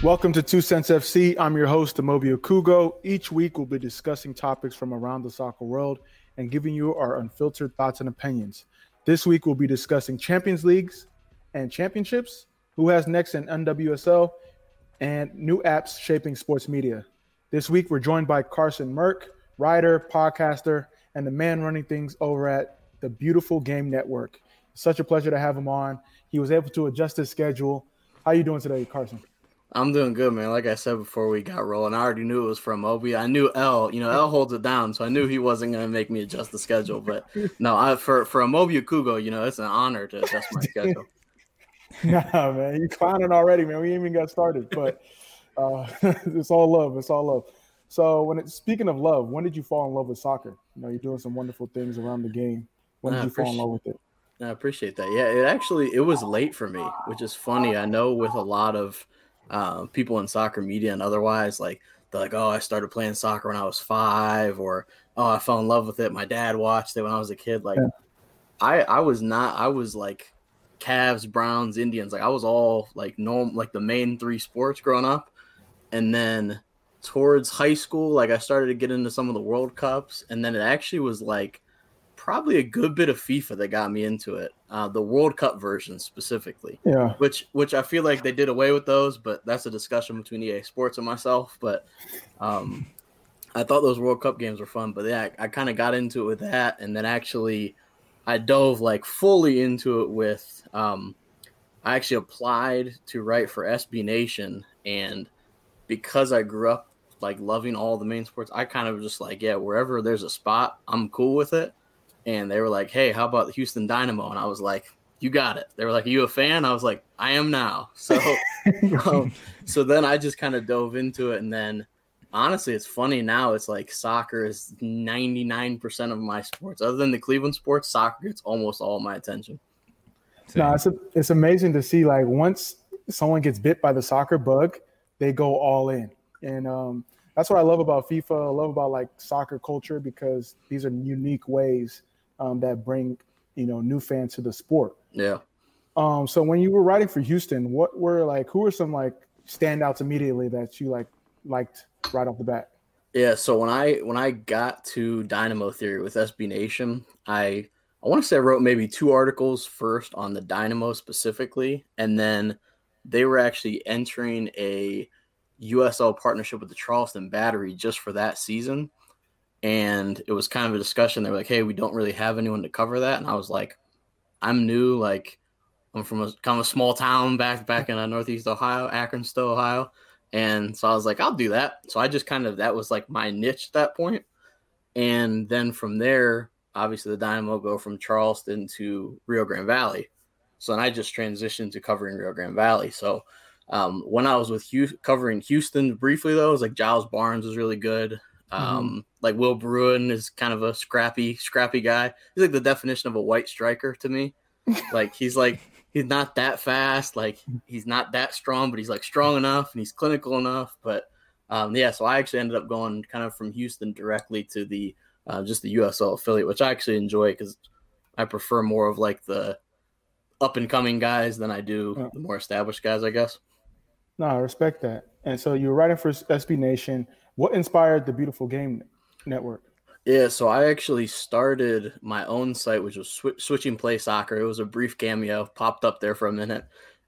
Welcome to Two Cents FC. I'm your host, Amobi Okugo. Each week, we'll be discussing topics from around the soccer world and giving you our unfiltered thoughts and opinions. This week, we'll be discussing Champions Leagues and championships, who has next in NWSL, and new apps shaping sports media. This week, we're joined by Carson Merck, writer, podcaster, and the man running things over at the Beautiful Game Network. such a pleasure to have him on. He was able to adjust his schedule. How are you doing today, Carson? I'm doing good, man. Like I said before we got rolling, I already knew it was from Obi. I knew L, you know, L holds it down, so I knew he wasn't going to make me adjust the schedule. But no, I, for for Amobi Okugo, you know, it's an honor to adjust my schedule. nah, man, you're clowning already, man. We even got started, but uh, it's all love. It's all love. So, when it, speaking of love, when did you fall in love with soccer? You know, you're doing some wonderful things around the game. When did you fall in love with it? I appreciate that. Yeah, it actually it was late for me, which is funny. I know with a lot of uh, people in soccer media and otherwise, like they're like, oh, I started playing soccer when I was five, or oh, I fell in love with it. My dad watched it when I was a kid. Like, yeah. I I was not. I was like Cavs, Browns, Indians. Like I was all like norm, like the main three sports growing up, and then towards high school, like I started to get into some of the World Cups, and then it actually was like probably a good bit of FIFA that got me into it. Uh, the World Cup version specifically. Yeah. Which which I feel like they did away with those, but that's a discussion between EA Sports and myself. But um, I thought those World Cup games were fun. But yeah, I, I kind of got into it with that, and then actually I dove like fully into it with. Um, I actually applied to write for SB Nation, and because I grew up like loving all the main sports, I kind of just like, yeah, wherever there's a spot, I'm cool with it and they were like, "Hey, how about the Houston Dynamo?" And I was like, "You got it." They were like, "Are you a fan?" I was like, "I am now." So, um, so then I just kind of dove into it, and then honestly, it's funny now. It's like soccer is ninety nine percent of my sports. Other than the Cleveland sports, soccer gets almost all my attention. No, it's a, it's amazing to see. Like once someone gets bit by the soccer bug, they go all in, and um, that's what I love about FIFA. I love about like soccer culture because these are unique ways um, that bring you know new fans to the sport. Yeah. Um, so when you were writing for Houston, what were like who were some like standouts immediately that you like liked right off the bat? Yeah, so when I when I got to Dynamo Theory with SB Nation, I I want to say I wrote maybe two articles first on the Dynamo specifically, and then they were actually entering a USL partnership with the Charleston Battery just for that season and it was kind of a discussion. They were like, "Hey, we don't really have anyone to cover that," and I was like, "I'm new. Like, I'm from a kind of a small town back back in uh, Northeast Ohio, Akron, still Ohio." And so I was like, I'll do that. So I just kind of that was like my niche at that point. And then from there, obviously the Dynamo go from Charleston to Rio Grande Valley. So then I just transitioned to covering Rio Grande Valley. So um, when I was with Hugh, covering Houston briefly, though, it was like Giles Barnes was really good. Um, mm-hmm. Like Will Bruin is kind of a scrappy, scrappy guy. He's like the definition of a white striker to me. like he's like he's not that fast, like he's not that strong, but he's like strong enough and he's clinical enough. But um, yeah, so I actually ended up going kind of from Houston directly to the uh, just the USL affiliate, which I actually enjoy because I prefer more of like the up and coming guys than I do the more established guys, I guess. No, I respect that. And so you were writing for SB Nation. What inspired the Beautiful Game Network? Yeah, so I actually started my own site, which was Sw- Switching Play Soccer. It was a brief cameo, popped up there for a minute,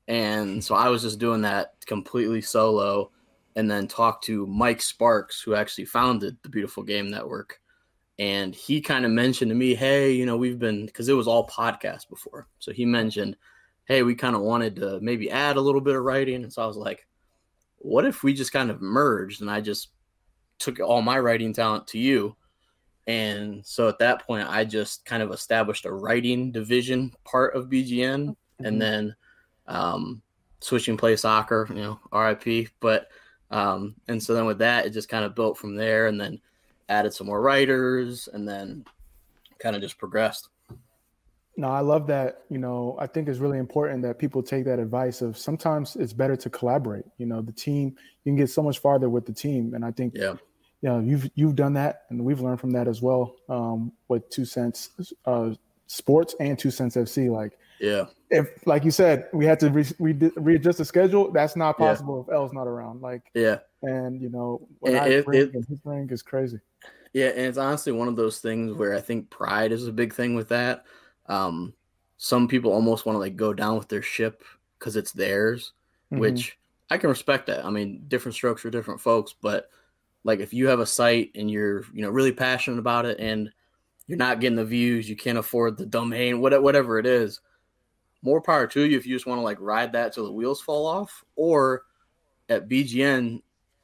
and so I was just doing that completely solo, and then talked to Mike Sparks, who actually founded the Beautiful Game Network, and he kind of mentioned to me, "Hey, you know, we've been because it was all podcast before, so he mentioned." Hey, we kind of wanted to maybe add a little bit of writing. And so I was like, what if we just kind of merged and I just took all my writing talent to you. And so at that point, I just kind of established a writing division part of BGN mm-hmm. and then um, switching play soccer, you know, RIP. But, um, and so then with that, it just kind of built from there and then added some more writers and then kind of just progressed. No, I love that. You know, I think it's really important that people take that advice of sometimes it's better to collaborate. You know, the team, you can get so much farther with the team. And I think yeah you know, you've you've done that, and we've learned from that as well um, with two cents uh, sports and Two Cents FC. Like, yeah, if like you said, we had to re- re- readjust the schedule. That's not possible yeah. if L's not around. Like, yeah, and you know, what it, it, and his bring is crazy. Yeah, and it's honestly one of those things where I think pride is a big thing with that. Um, some people almost want to like go down with their ship because it's theirs, mm-hmm. which I can respect that. I mean, different strokes for different folks, but like if you have a site and you're you know really passionate about it and you're not getting the views, you can't afford the domain, whatever it is, more power to you if you just want to like ride that till the wheels fall off. Or at BGN,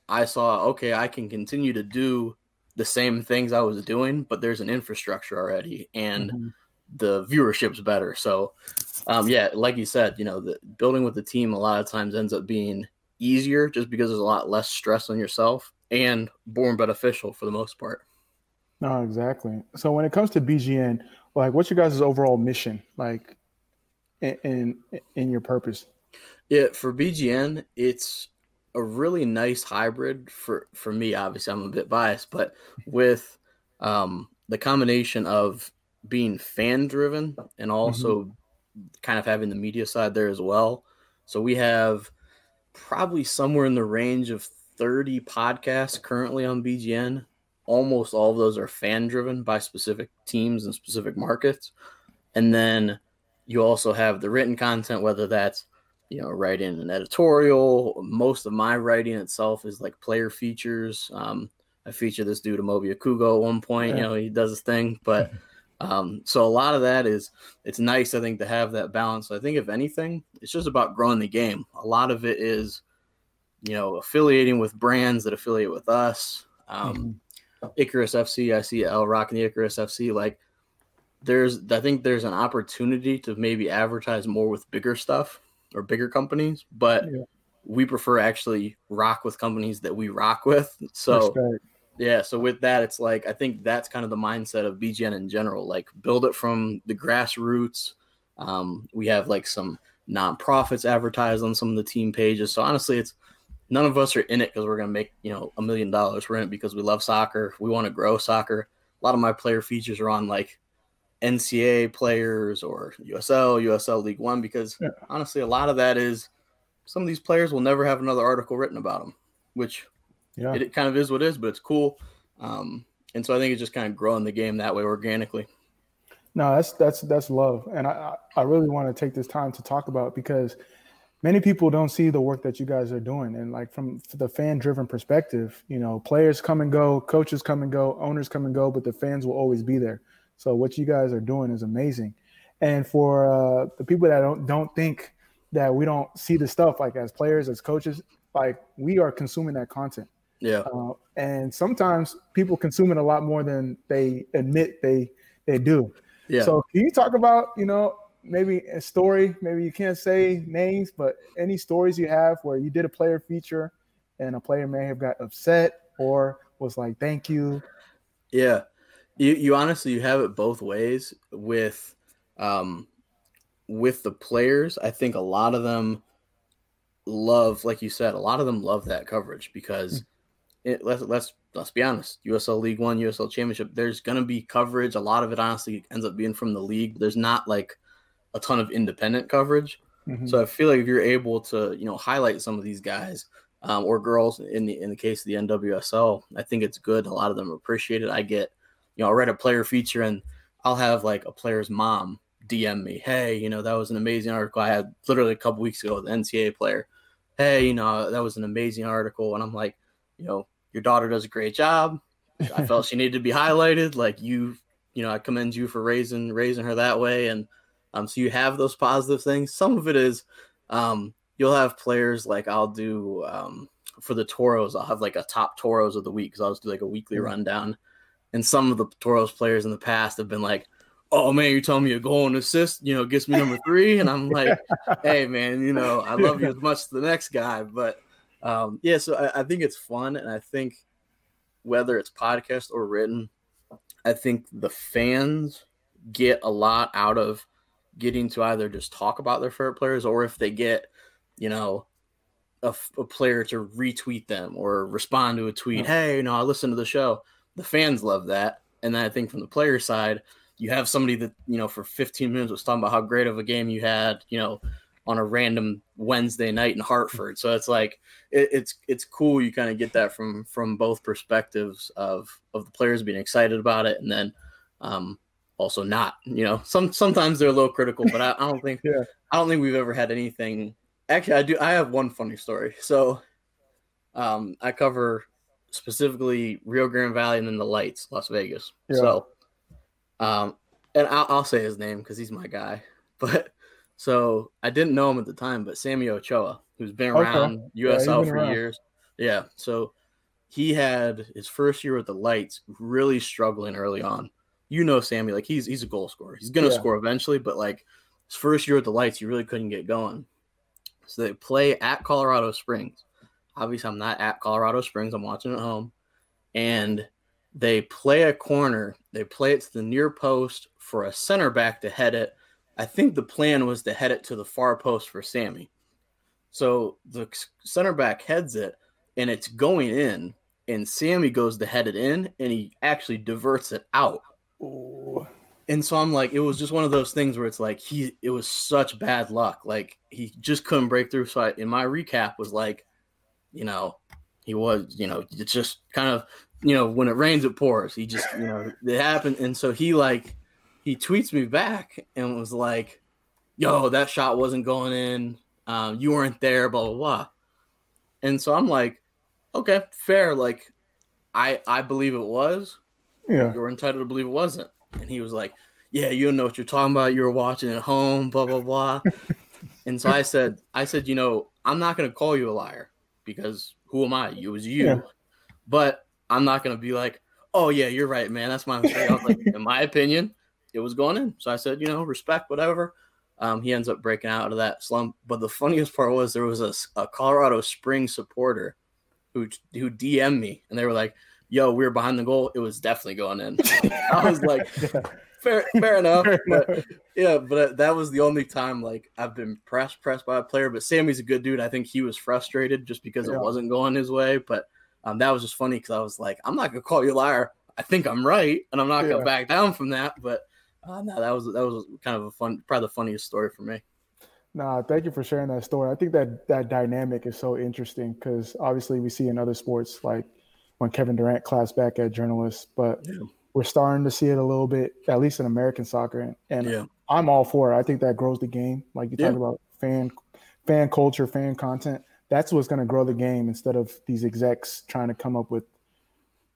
I saw okay, I can continue to do the same things I was doing, but there's an infrastructure already and mm-hmm. the viewership's better. So, um, yeah, like you said, you know, the building with the team a lot of times ends up being easier just because there's a lot less stress on yourself and born beneficial for the most part. No, exactly. So when it comes to BGN, like, what's your guys' overall mission, like, in, in in your purpose? Yeah, for BGN, it's a really nice hybrid for for me. Obviously, I'm a bit biased, but with um, the combination of being fan driven and also mm-hmm. kind of having the media side there as well. So we have probably somewhere in the range of 30 podcasts currently on BGN. Almost all of those are fan driven by specific teams and specific markets. And then you also have the written content, whether that's you know, writing an editorial. Most of my writing itself is like player features. Um, I feature this dude Amobi Okugo at one point. You know, he does his thing, but um, so a lot of that is it's nice. I think to have that balance. I think if anything, it's just about growing the game. A lot of it is, you know, affiliating with brands that affiliate with us. Um, mm-hmm. Icarus FC, I see L rocking the Icarus FC. Like, there's, I think there's an opportunity to maybe advertise more with bigger stuff or bigger companies, but yeah. we prefer actually rock with companies that we rock with. So yeah, so with that, it's like I think that's kind of the mindset of BGN in general. Like build it from the grassroots. Um, we have like some nonprofits advertised on some of the team pages. So honestly, it's none of us are in it because we're gonna make you know a million dollars. We're in it because we love soccer. We want to grow soccer. A lot of my player features are on like NCAA players or USL, USL League One, because yeah. honestly, a lot of that is some of these players will never have another article written about them, which yeah. it, it kind of is what it is, but it's cool. Um, and so I think it's just kind of growing the game that way organically. No, that's that's that's love, and I I really want to take this time to talk about because many people don't see the work that you guys are doing, and like from the fan driven perspective, you know, players come and go, coaches come and go, owners come and go, but the fans will always be there. So what you guys are doing is amazing. And for uh, the people that don't don't think that we don't see the stuff like as players, as coaches, like we are consuming that content. Yeah. Uh, and sometimes people consume it a lot more than they admit they they do. Yeah. So can you talk about you know maybe a story? Maybe you can't say names, but any stories you have where you did a player feature and a player may have got upset or was like, "Thank you." Yeah. You you honestly you have it both ways with um with the players. I think a lot of them love, like you said, a lot of them love that coverage because hmm. it, let's let's let's be honest, USL League One, USL Championship, there's gonna be coverage. A lot of it honestly ends up being from the league. There's not like a ton of independent coverage. Mm-hmm. So I feel like if you're able to, you know, highlight some of these guys um, or girls in the in the case of the NWSL, I think it's good. A lot of them appreciate it. I get you know, I'll write a player feature and I'll have like a player's mom DM me, hey, you know, that was an amazing article I had literally a couple weeks ago with an NCAA player. Hey, you know, that was an amazing article. And I'm like, you know, your daughter does a great job. I felt she needed to be highlighted. Like you, you know, I commend you for raising raising her that way. And um, so you have those positive things. Some of it is um, you'll have players like I'll do um, for the Toros. I'll have like a top Toros of the week because I'll just do like a weekly mm-hmm. rundown and some of the Toros players in the past have been like, "Oh man, you're telling me a goal and assist, you know, gets me number three, and I'm like, "Hey man, you know, I love you as much as the next guy." But um, yeah, so I, I think it's fun, and I think whether it's podcast or written, I think the fans get a lot out of getting to either just talk about their favorite players or if they get, you know, a, a player to retweet them or respond to a tweet. Hey, you know, I listened to the show the fans love that. And then I think from the player side, you have somebody that you know for 15 minutes was talking about how great of a game you had, you know, on a random Wednesday night in Hartford. So it's like it, it's it's cool. You kind of get that from from both perspectives of of the players being excited about it, and then um, also not. You know, some sometimes they're a little critical, but I, I don't think yeah. I don't think we've ever had anything. Actually, I do. I have one funny story. So, um, I cover specifically Rio Grande Valley and then the Lights, Las Vegas. Yeah. So, um, and I'll, I'll say his name because he's my guy. But so I didn't know him at the time, but Sammy Ochoa, who's been around okay. USL yeah, for around. years. Yeah. So he had his first year with the Lights really struggling early on. You know Sammy, like he's he's a goal scorer. He's gonna yeah. score eventually, but like his first year with the Lights, he really couldn't get going. So they play at Colorado Springs. Obviously, I'm not at Colorado Springs. I'm watching at home. And they play a corner. They play it to the near post for a center back to head it I think the plan was to head it to the far post for Sammy. So the center back heads it, and it's going in, and Sammy goes to head it in, and he actually diverts it out. Ooh. And so I'm like, it was just one of those things where it's like he, it was such bad luck. Like he just couldn't break through. So I, in my recap was like, you know, he was, you know, it's just kind of, you know, when it rains, it pours. He just, you know, it happened. And so he like, he tweets me back and was like, "Yo, that shot wasn't going in. Um, you weren't there." Blah blah blah. And so I'm like, "Okay, fair. Like, I I believe it was. Yeah, you're entitled to believe it wasn't." And he was like, "Yeah, you don't know what you're talking about. You were watching at home. Blah blah blah." and so I said, "I said, you know, I'm not going to call you a liar because who am I? It was you. Yeah. But I'm not going to be like." Oh yeah, you're right, man. That's my mistake. I was like, in my opinion, it was going in. So I said, you know, respect, whatever. Um, he ends up breaking out of that slump. But the funniest part was there was a, a Colorado Springs supporter who who DM'd me, and they were like, "Yo, we were behind the goal. It was definitely going in." I was like, "Fair, fair enough." But, yeah, but that was the only time like I've been pressed pressed by a player. But Sammy's a good dude. I think he was frustrated just because yeah. it wasn't going his way. But um, that was just funny because I was like, "I'm not gonna call you a liar. I think I'm right, and I'm not yeah. gonna back down from that." But uh, no, that was that was kind of a fun, probably the funniest story for me. Nah, thank you for sharing that story. I think that that dynamic is so interesting because obviously we see in other sports like when Kevin Durant class back at journalists, but yeah. we're starting to see it a little bit, at least in American soccer. And, and yeah. I'm all for it. I think that grows the game. Like you yeah. talk about fan fan culture, fan content. That's what's going to grow the game instead of these execs trying to come up with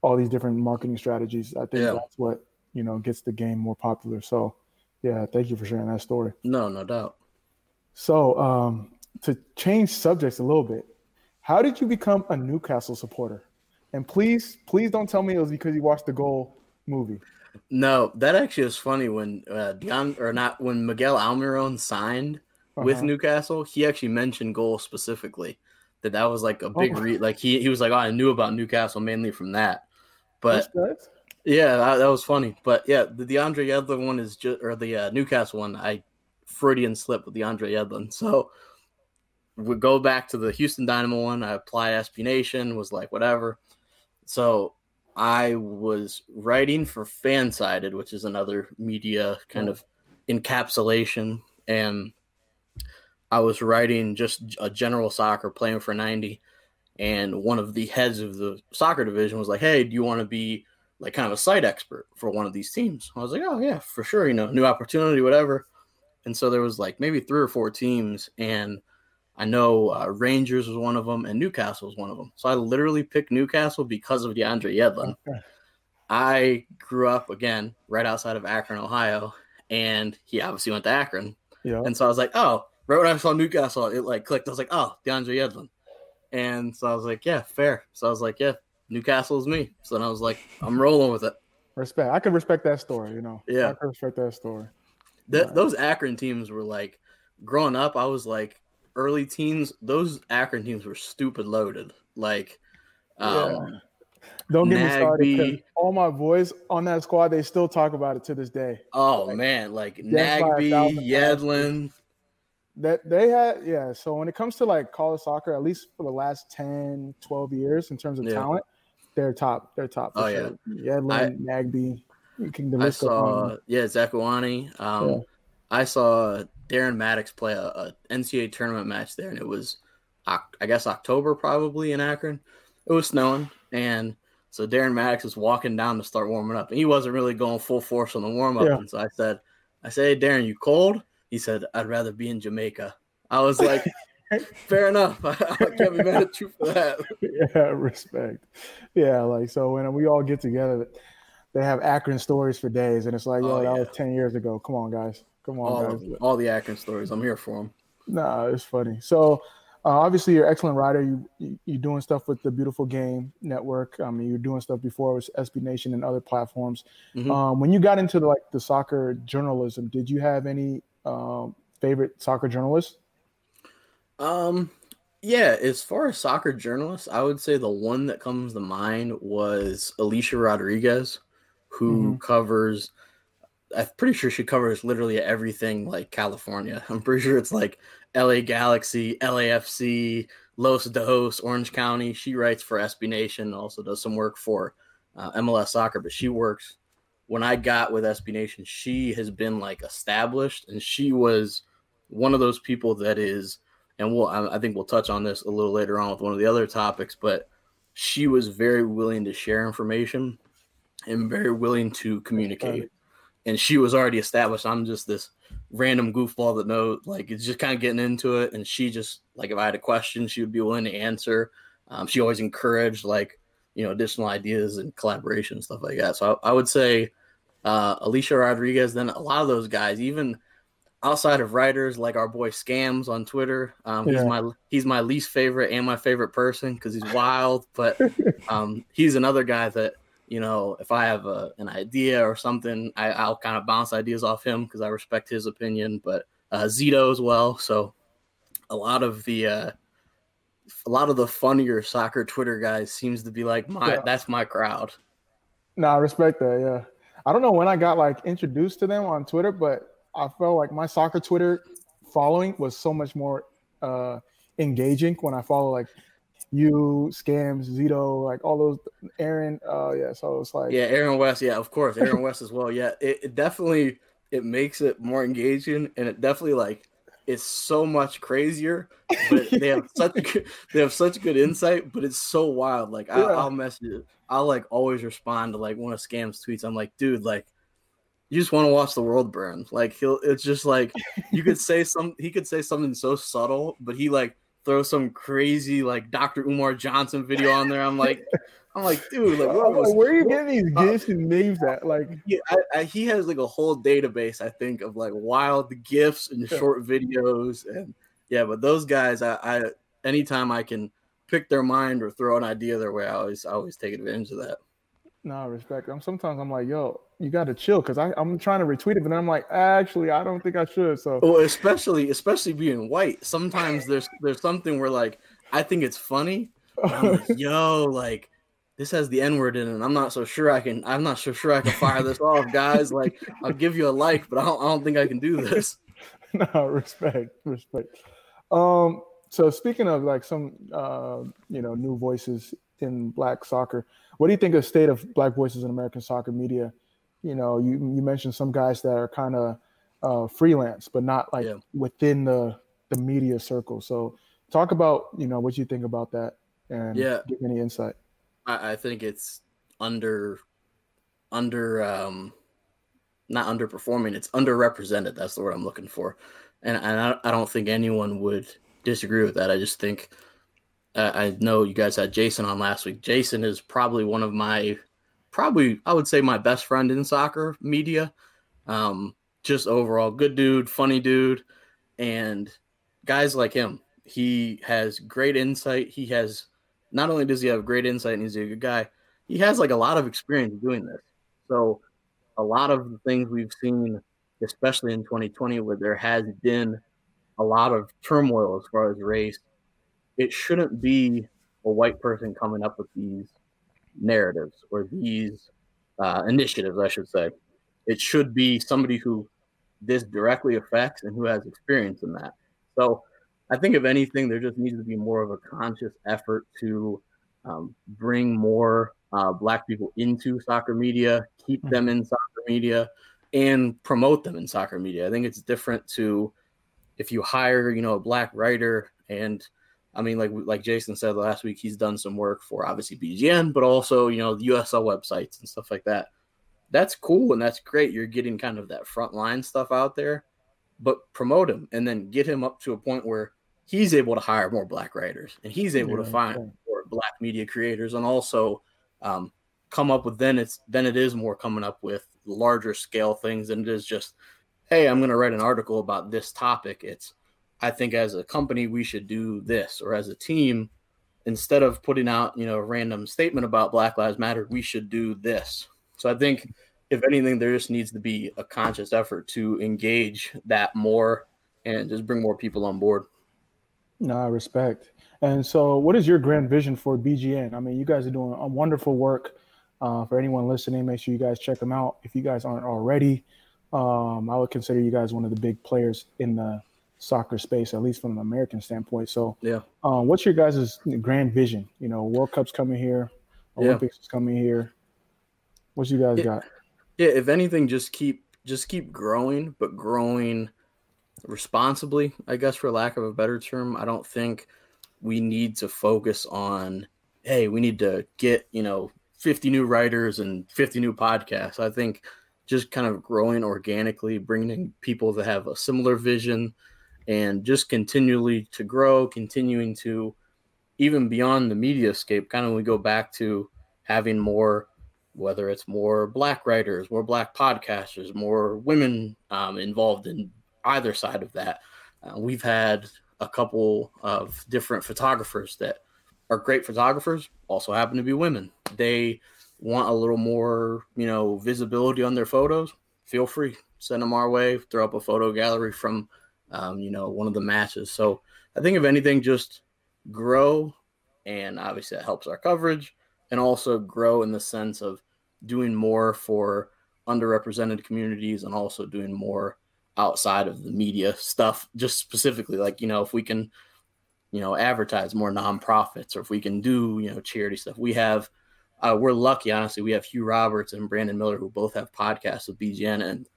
all these different marketing strategies. I think that's what you know gets the game more popular. So yeah, thank you for sharing that story. No, no doubt. So um, to change subjects a little bit, how did you become a Newcastle supporter? And please, please don't tell me it was because you watched the goal movie. No, that actually is funny when uh, Dion or not when Miguel Almiron signed uh-huh. with Newcastle, he actually mentioned goal specifically. That that was like a big oh. re- like he he was like, oh, I knew about Newcastle mainly from that. But yeah, that, that, was funny. But yeah, the DeAndre Yedlin one is just, or the uh, Newcastle one, I Freudian slip with DeAndre Yedlin. So we go back to the Houston Dynamo one. I applied SB Nation, was like, whatever. So I was writing for Fansided, which is another media kind of encapsulation. And I was writing just a general soccer playing for 90. And one of the heads of the soccer division was like, hey, do you want to be like kind of a site expert for one of these teams. I was like, oh yeah, for sure, you know, new opportunity, whatever. And so there was like maybe three or four teams, and I know uh, Rangers was one of them, and Newcastle was one of them. So I literally picked Newcastle because of DeAndre Yedlin. Okay. I grew up again right outside of Akron, Ohio, and he obviously went to Akron. Yeah. And so I was like, oh, right when I saw Newcastle, it like clicked. I was like, oh, DeAndre Yedlin. And so I was like, yeah, fair. So I was like, yeah, Newcastle is me. So then I was like, I'm rolling with it. Respect. I can respect that story. You know. Yeah. I can respect that story. Right. Those Akron teams were like, growing up, I was like, early teens. Those Akron teams were stupid loaded. Like, um, yeah. Don't get Nagbe, me started. All my boys on that squad, they still talk about it to this day. Oh like, man, like Nagbe, Yedlin. That they had, yeah. So when it comes to like college soccer, at least for the last 10, 12 years in terms of yeah. talent, they're top. They're top. oh sure. yeah, yeah. Nagbe. I saw yeah Zach Um, yeah. I saw Darren Mattocks play a, a, NCAA tournament match there, and it was I guess October probably in Akron. It was snowing, and so Darren Mattocks was walking down to start warming up, and he wasn't really going full force on the warm up. Yeah. And so I said, "I said, hey, Darren, you cold?" He said, "I'd rather be in Jamaica." I was like, "Fair enough. I, can't be mad at you for that." Yeah, respect. Yeah, like so when we all get together, they have Akron stories for days, and it's like, yo, oh, that was ten years ago. Come on, guys. Come on, all, guys. All the Akron stories. I'm here for them. Nah, it's funny. So uh, obviously, you're an excellent writer. You, you are doing stuff with the Beautiful Game Network. I mean, you're doing stuff before with SB Nation and other platforms. Mm-hmm. Um, when you got into the, like the soccer journalism, did you have any um, favorite soccer journalists? Um, yeah. As far as soccer journalists, I would say the one that comes to mind was Alicia Rodriguez, who mm-hmm. covers. I'm pretty sure she covers literally everything like California. I'm pretty sure it's like LA Galaxy, LAFC, Los Dos, Orange County. She writes for SB Nation, also does some work for uh, MLS Soccer, but she works. When I got with SB Nation, she has been like established, and she was one of those people that is, and we'll I, I think we'll touch on this a little later on with one of the other topics, but she was very willing to share information and very willing to communicate. And she was already established. I'm just this random goofball that knows like it's just kind of getting into it and she just like if i had a question she would be willing to answer um, she always encouraged like you know additional ideas and collaboration stuff like that so i, I would say uh, alicia rodriguez then a lot of those guys even outside of writers like our boy scams on twitter um, yeah. he's my he's my least favorite and my favorite person because he's wild but um, he's another guy that you know, if I have a, an idea or something, I, will kind of bounce ideas off him because I respect his opinion. But uh, Zito as well. So a lot of the uh, a lot of the funnier soccer Twitter guys seems to be like my yeah. that's my crowd. No, I respect that. Yeah, I don't know when I got like introduced to them on Twitter, but I felt like my soccer Twitter following was so much more uh, engaging when I follow like you, Scams, Zito, like all those, Aaron. Uh, yeah, so it's like yeah, Aaron West. Yeah, of course, Aaron West as well. Yeah, it, it definitely it makes it more engaging, and it definitely like it's so much crazier. But they have such good, they have such good insight, but it's so wild. Like I, will message, I'll like always respond to like one of Scams tweets. I'm like, dude, like you just want to watch the world burn. Like he'll, it's just like you could say some, he could say something so subtle, but he like throw some crazy like Dr. Umar Johnson video on there. I'm like, I'm like, dude, like, was, where are you getting these gifs and names at? Like, yeah, I, I, he has like a whole database, I think, of like wild gifs and short videos, and yeah. But those guys, I, I anytime I can pick their mind or throw an idea their way, I always, I always take advantage of that. No, respect. I'm sometimes I'm like, yo, you got to chill because I'm trying to retweet it, but I'm like, actually, I don't think I should. So, well, especially especially being white, sometimes there's there's something where like I think it's funny. Like, yo, like this has the N word in it. I'm not so sure I can. I'm not so sure I can fire this off, guys. Like I'll give you a like, but I don't, I don't think I can do this. no, respect, respect. Um, so speaking of like some uh, you know new voices in black soccer, what do you think of state of black voices in American soccer media? you know, you you mentioned some guys that are kind of uh, freelance, but not like yeah. within the the media circle. So talk about you know what you think about that and yeah. give any insight. I, I think it's under under um not underperforming it's underrepresented that's the word i'm looking for and, and I, I don't think anyone would disagree with that i just think uh, i know you guys had jason on last week jason is probably one of my probably I would say my best friend in soccer media. Um, just overall good dude, funny dude, and guys like him. He has great insight. He has not only does he have great insight and he's a good guy, he has like a lot of experience doing this. So a lot of the things we've seen, especially in 2020, where there has been a lot of turmoil as far as race, it shouldn't be a white person coming up with these narratives or these uh, initiatives, I should say. It should be somebody who this directly affects and who has experience in that. So I think if anything, there just needs to be more of a conscious effort to um, bring more uh, black people into soccer media, keep them in soccer media, and promote them in soccer media. I think it's different to if you hire, you know, a black writer and I mean, like like Jason said last week, he's done some work for obviously BGN, but also you know the USL websites and stuff like that. That's cool and that's great. You're getting kind of that frontline stuff out there, but promote him and then get him up to a point where he's able to hire more black writers and he's able yeah, to find yeah. more black media creators and also um, come up with then it's then it is more coming up with larger scale things than it is just hey i'm going to write an article about this topic it's i think as a company we should do this or as a team instead of putting out you know a random statement about black lives matter we should do this. So i think if anything there just needs to be a conscious effort to engage that more and just bring more people on board. No I respect. And so what is your grand vision for bgn i mean you guys are doing a wonderful work. Uh, for anyone listening, make sure you guys check them out. If you guys aren't already, um, I would consider you guys one of the big players in the soccer space, at least from an American standpoint. So, yeah, um, what's your guys' grand vision? You know, World Cup's coming here, Olympics yeah. is coming here. What you guys yeah. got? Yeah, if anything, just keep just keep growing, but growing responsibly. I guess, for lack of a better term, I don't think we need to focus on. Hey, we need to get you know 50 new writers and 50 new podcasts. I think just kind of growing organically, bringing people that have a similar vision and just continually to grow, continuing to even beyond the media scape, kind of we go back to having more, whether it's more black writers, more black podcasters, more women um, involved in either side of that. Uh, we've had a couple of different photographers that are great photographers, also happen to be women. They want a little more, you know, visibility on their photos. Feel free, send them our way. Throw up a photo gallery from, um, you know, one of the matches. So I think if anything, just grow, and obviously that helps our coverage, and also grow in the sense of doing more for underrepresented communities and also doing more outside of the media stuff just specifically like you know if we can you know advertise more nonprofits or if we can do you know charity stuff we have uh, we're lucky honestly we have hugh roberts and brandon miller who both have podcasts with bgn and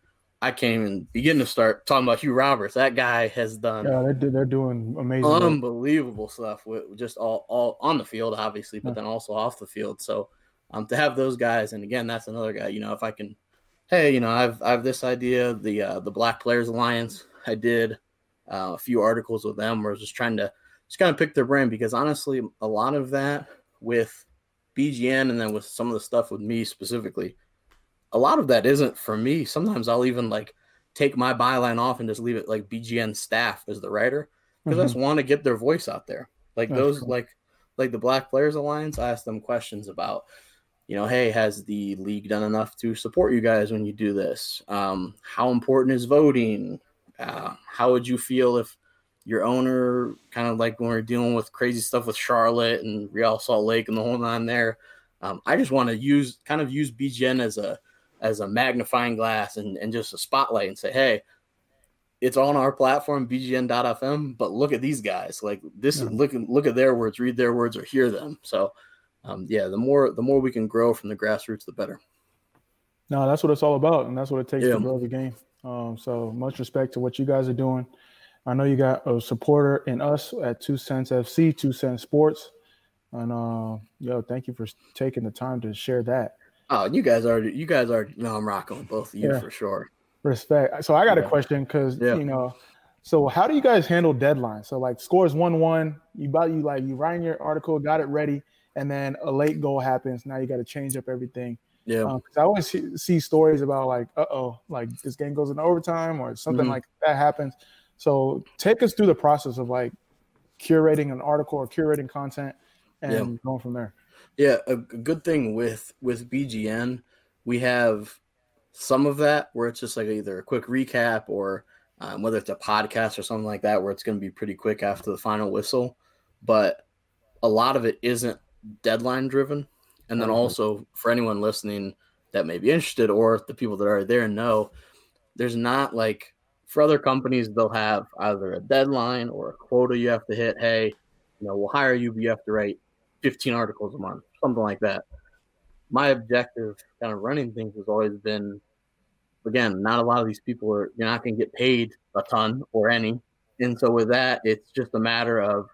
i can't even begin to start talking about hugh roberts that guy has done yeah they're, they're doing amazing unbelievable work. stuff with just all, all on the field obviously but yeah. then also off the field so um, to have those guys and again that's another guy you know if i can hey you know i've i have this idea the uh, the black players alliance i did uh, a few articles with them where i was just trying to just kind of pick their brain because honestly, a lot of that with BGN and then with some of the stuff with me specifically, a lot of that isn't for me. Sometimes I'll even like take my byline off and just leave it like BGN staff as the writer because mm-hmm. I just want to get their voice out there. Like That's those, cool. like like the Black Players Alliance, I ask them questions about, you know, hey, has the league done enough to support you guys when you do this? Um, how important is voting? Uh, how would you feel if your owner, kind of like when we're dealing with crazy stuff with Charlotte and Real Salt Lake and the whole nine there. Um, I just want to use kind of use BGN as a as a magnifying glass and, and just a spotlight and say, hey, it's on our platform, BGN.fm, but look at these guys. Like this is look look at their words, read their words or hear them. So um, yeah, the more the more we can grow from the grassroots, the better. No, that's what it's all about, and that's what it takes yeah. to grow the game. Um, so much respect to what you guys are doing. I know you got a supporter in us at Two Cents FC, Two Cents Sports, and uh, yo, thank you for taking the time to share that. Oh, you guys are you guys are no, I'm rocking with both of you yeah. for sure. Respect. So I got yeah. a question because yeah. you know, so how do you guys handle deadlines? So like scores one one, you about you like you writing your article, got it ready, and then a late goal happens. Now you got to change up everything. Yeah. Because um, I always see, see, stories about like, uh oh, like this game goes in overtime or something mm-hmm. like that happens. So take us through the process of like curating an article or curating content and going from there. Yeah, a, good thing with with BGN, we have some of that where it's just like either a quick recap or um, whether it's a podcast or something like that where it's going to be pretty quick after the final whistle. But a lot of it isn't deadline driven. And then also for anyone listening that may be interested or the people that are there know, there's not like for other companies, they'll have either a deadline or a quota you have to hit. Hey, you know, we'll hire you, but you have to write 15 articles a month, something like that. My objective, kind of running things, has always been, again, not a lot of these people are you're not going to get paid a ton or any, and so with that, it's just a matter of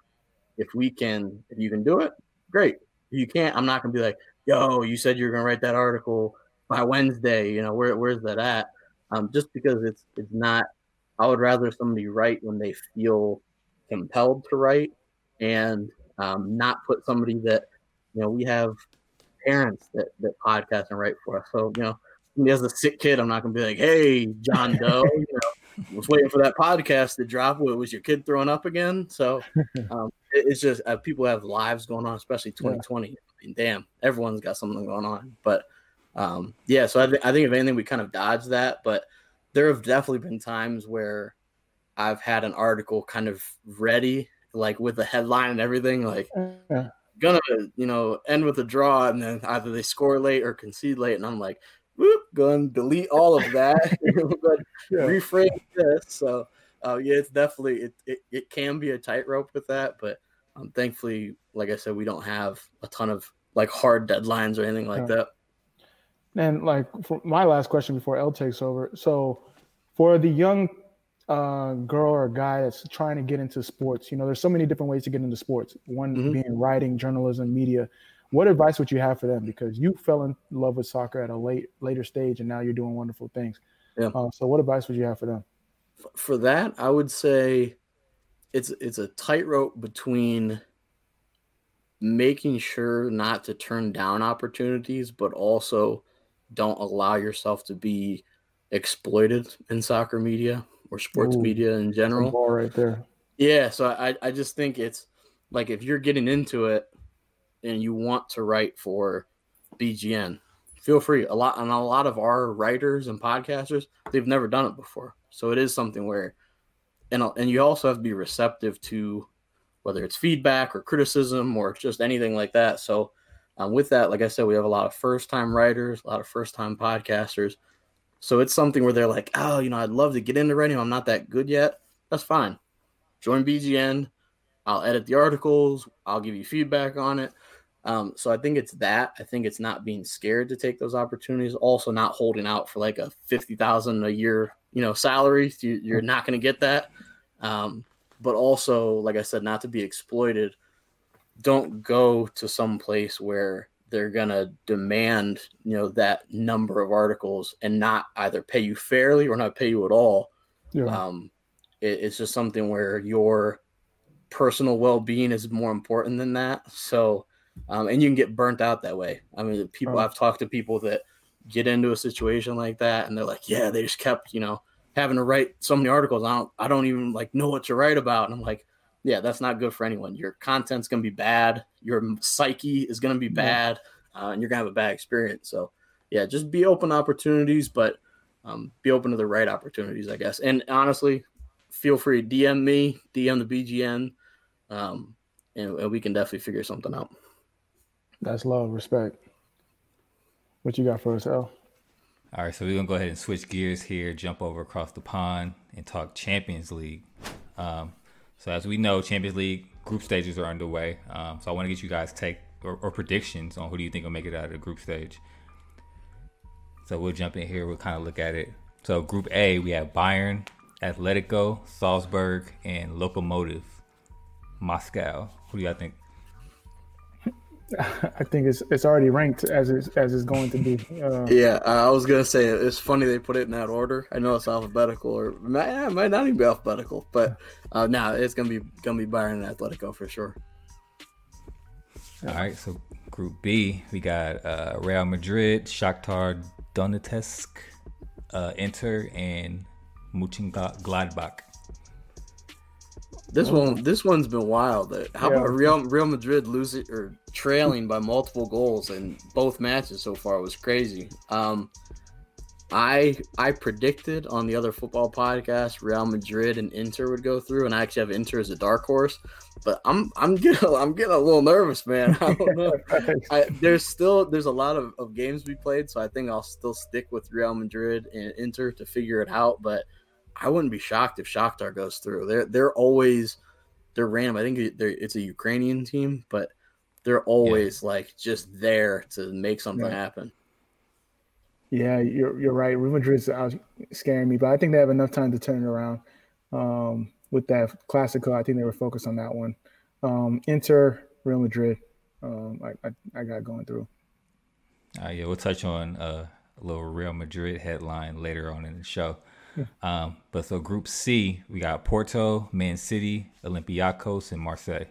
if we can, if you can do it, great. If you can't, I'm not going to be like, yo, you said you're going to write that article by Wednesday. You know, where where's that at? Um, just because it's it's not. I would rather somebody write when they feel compelled to write, and um, not put somebody that you know we have parents that that podcast and write for us. So you know, has a sick kid, I'm not gonna be like, hey, John Doe, you know, was waiting for that podcast to drop. What was your kid throwing up again? So um, it, it's just uh, people have lives going on, especially 2020. Yeah. I mean, damn, everyone's got something going on, but um, yeah, so I, th- I think if anything, we kind of dodged that. But there have definitely been times where I've had an article kind of ready, like with the headline and everything, like yeah. gonna you know end with a draw, and then either they score late or concede late, and I'm like, whoop, to delete all of that, yeah. reframe this. So uh, yeah, it's definitely it, it it can be a tightrope with that, but um, thankfully, like I said, we don't have a ton of like hard deadlines or anything like yeah. that. And like for my last question before L takes over. So for the young uh, girl or a guy that's trying to get into sports, you know, there's so many different ways to get into sports. One mm-hmm. being writing, journalism, media. What advice would you have for them? Because you fell in love with soccer at a late later stage, and now you're doing wonderful things. Yeah. Uh, so, what advice would you have for them? For that, I would say it's it's a tightrope between making sure not to turn down opportunities, but also don't allow yourself to be exploited in soccer media or sports Ooh, media in general. Ball right there. Yeah, so I I just think it's like if you're getting into it and you want to write for BGN, feel free. A lot and a lot of our writers and podcasters, they've never done it before. So it is something where and and you also have to be receptive to whether it's feedback or criticism or just anything like that. So um, with that, like I said, we have a lot of first time writers, a lot of first time podcasters. So it's something where they're like, oh, you know, I'd love to get into writing. I'm not that good yet. That's fine. Join BGN. I'll edit the articles. I'll give you feedback on it. Um, so I think it's that. I think it's not being scared to take those opportunities. Also, not holding out for like a fifty thousand a year, you know, salary. You, are not going to get that. Um, but also, like I said, not to be exploited don't go to some place where they're gonna demand you know that number of articles and not either pay you fairly or not pay you at all. Yeah. Um, it, it's just something where your personal well-being is more important than that. So, um, and you can get burnt out that way. I mean, people oh. I've talked to people that get into a situation like that, and they're like, "Yeah, they just kept you know having to write so many articles. I don't, I don't even like know what to write about." And I'm like, yeah, that's not good for anyone. Your content's going to be bad. Your psyche is going to be bad, uh, and you're going to have a bad experience. So, yeah, just be open to opportunities, but um, be open to the right opportunities, I guess. And honestly, feel free to DM me, DM the BGN, um, and, and we can definitely figure something out. That's love, respect. What you got for us, L? All right, so we're gonna go ahead and switch gears here, jump over across the pond, and talk Champions League. Um, so as we know, Champions League group stages are underway. Um, so I want to get you guys take or, or, predictions on who do you think will make it out of the group stage. So we'll jump in here. We'll kind of look at it. So Group A, we have Bayern, Atletico, Salzburg, and Lokomotiv Moscow. Who do y'all think? I think it's it's already ranked as it's as it's going to be. Uh, yeah, I was gonna say it's funny they put it in that order. I know it's alphabetical, or it might, it might not even be alphabetical, but uh, now nah, it's gonna be gonna be Bayern and Atletico for sure. All right, so Group B, we got uh, Real Madrid, Shakhtar Donetsk, uh, Inter, and Mönchengladbach. This one, this one's been wild. How yeah. about Real Real Madrid losing or trailing by multiple goals in both matches so far was crazy. Um, I I predicted on the other football podcast Real Madrid and Inter would go through, and I actually have Inter as a dark horse. But I'm I'm getting I'm getting a little nervous, man. I don't know. I, there's still there's a lot of, of games we played, so I think I'll still stick with Real Madrid and Inter to figure it out. But I wouldn't be shocked if Shakhtar goes through. They're they're always they're random. I think it's a Ukrainian team, but they're always yeah. like just there to make something yeah. happen. Yeah, you're you're right. Real Madrid's out scaring me, but I think they have enough time to turn it around. Um, with that classical, I think they were focused on that one. Um, Inter, Real Madrid, um, I, I, I got going through. Uh, yeah, we'll touch on uh, a little Real Madrid headline later on in the show. Yeah. Um, but so Group C, we got Porto, Man City, Olympiacos, and Marseille.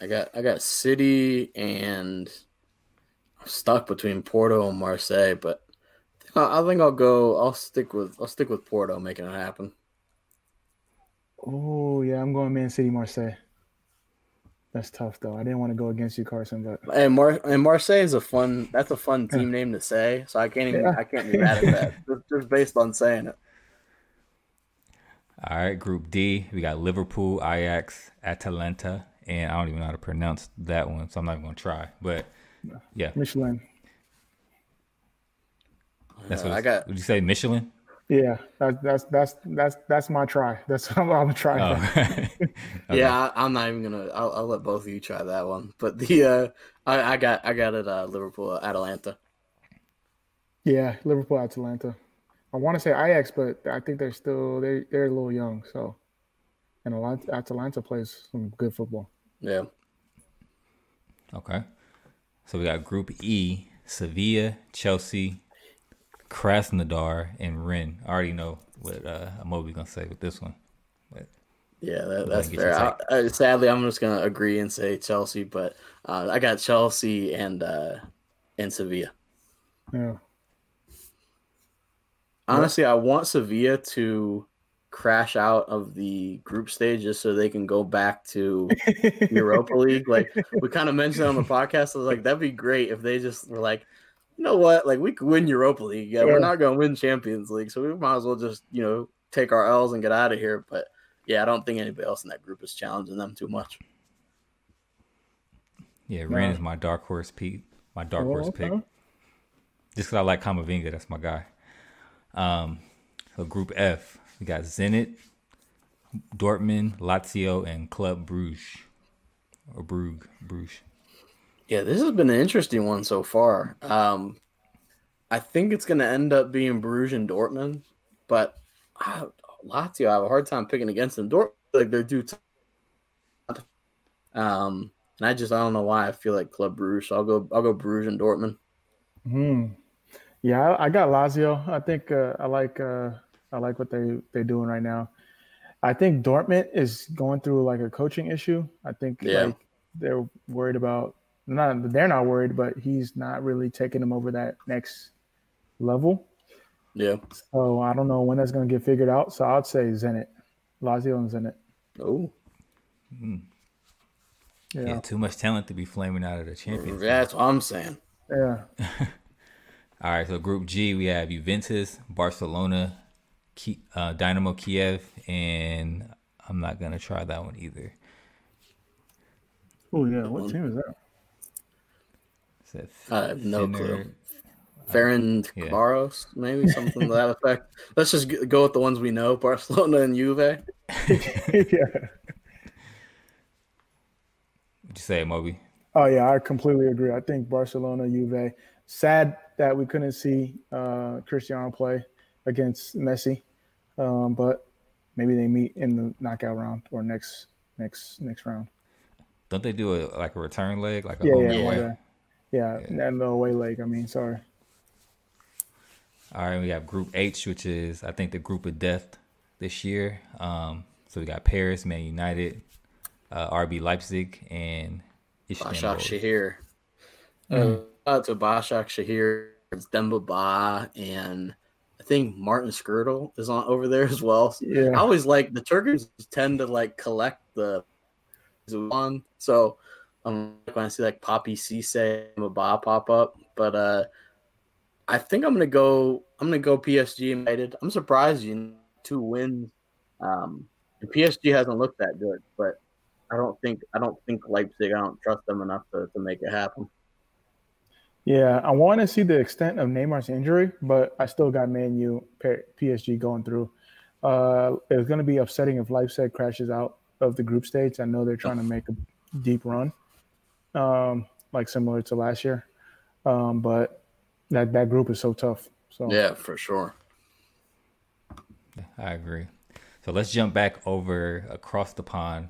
I got I got City and I'm stuck between Porto and Marseille, but I think I'll go. I'll stick with I'll stick with Porto making it happen. Oh yeah, I'm going Man City, Marseille. That's tough though. I didn't want to go against you, Carson, but and Mar and Marseille is a fun. That's a fun team name to say. So I can't even. Yeah. I can't be mad at that. just, just based on saying it. All right, Group D, we got Liverpool, Ajax, Atalanta, and I don't even know how to pronounce that one, so I'm not even gonna try. But yeah, Michelin. That's what uh, I got. Would you say Michelin? Yeah, that's that's that's that's that's my try. That's what I'm, I'm gonna try. Oh. okay. Yeah, I, am not even gonna. I'll, I'll, let both of you try that one. But the uh, I, I got I got it. Uh, Liverpool, Atalanta. Yeah, Liverpool, Atalanta. I want to say Ajax, but I think they're still they they're a little young. So, and Atalanta plays some good football. Yeah. Okay. So we got Group E: Sevilla, Chelsea, Krasnodar and Rennes. I already know what uh, Amobi gonna say with this one. But yeah, that, that's fair. I, I, sadly, I'm just gonna agree and say Chelsea, but uh, I got Chelsea and uh, and Sevilla. Yeah. Honestly, I want Sevilla to crash out of the group stage just so they can go back to Europa League. Like we kind of mentioned on the podcast, I was like, that'd be great if they just were like, you know what? Like we could win Europa League. Yeah, yeah. we're not going to win Champions League, so we might as well just you know take our L's and get out of here. But yeah, I don't think anybody else in that group is challenging them too much. Yeah, Rennes is my dark horse Pete. My dark oh, horse okay. pick. Just because I like Camavinga, that's my guy. Um, so Group F, we got Zenit, Dortmund, Lazio, and Club Bruges or Brugge, Bruges. Yeah, this has been an interesting one so far. Um, I think it's going to end up being Bruges and Dortmund, but uh, Lazio, I have a hard time picking against them. Dortmund, like they're due to. Um, and I just I don't know why I feel like Club Bruges. So I'll go I'll go Bruges and Dortmund. Hmm. Yeah, I, I, got Lazio. I think uh, I like uh, I like what they they're doing right now. I think Dortmund is going through like a coaching issue. I think yeah. like they're worried about not they're not worried, but he's not really taking them over that next level. Yeah. So I don't know when that's going to get figured out. So I'd say Zenit, Lazio and Zenit. Oh. Mm. Yeah. yeah. Too much talent to be flaming out of the champions. That's what I'm saying. Yeah. All right. So Group G, we have Juventus, Barcelona, uh, Dynamo Kiev, and I'm not gonna try that one either. Oh yeah, what team is that? That I have no clue. Ferenc yeah. Varos, maybe something to that effect. Let's just go with the ones we know: Barcelona and Juve. yeah. Would you say, Moby? Oh yeah, I completely agree. I think Barcelona, Juve. Sad that we couldn't see uh, Cristiano play against Messi, um, but maybe they meet in the knockout round or next next next round. Don't they do a like a return leg, like a yeah, yeah, yeah. Yeah, yeah. and the away leg. I mean, sorry. All right, we have Group H, which is I think the group of death this year. Um, so we got Paris, Man United, uh, RB Leipzig, and Istanbul. Başakşehir. Mm. Uh, out to Başakşehir, it's Demba Ba, and I think Martin Skrtel is on over there as well. Yeah. I always like the Turkish tend to like collect the one. So um, when I see like Papiss Cisse and Ba pop up, but uh, I think I'm gonna go. I'm gonna go PSG United. I'm surprised you two wins. Um, PSG hasn't looked that good, but I don't think I don't think Leipzig. I don't trust them enough to, to make it happen. Yeah, I want to see the extent of Neymar's injury, but I still got Man U PSG going through. Uh, it's going to be upsetting if Leipzig crashes out of the group stage. I know they're trying to make a deep run, um, like similar to last year. Um, but that that group is so tough. So yeah, for sure. I agree. So let's jump back over across the pond,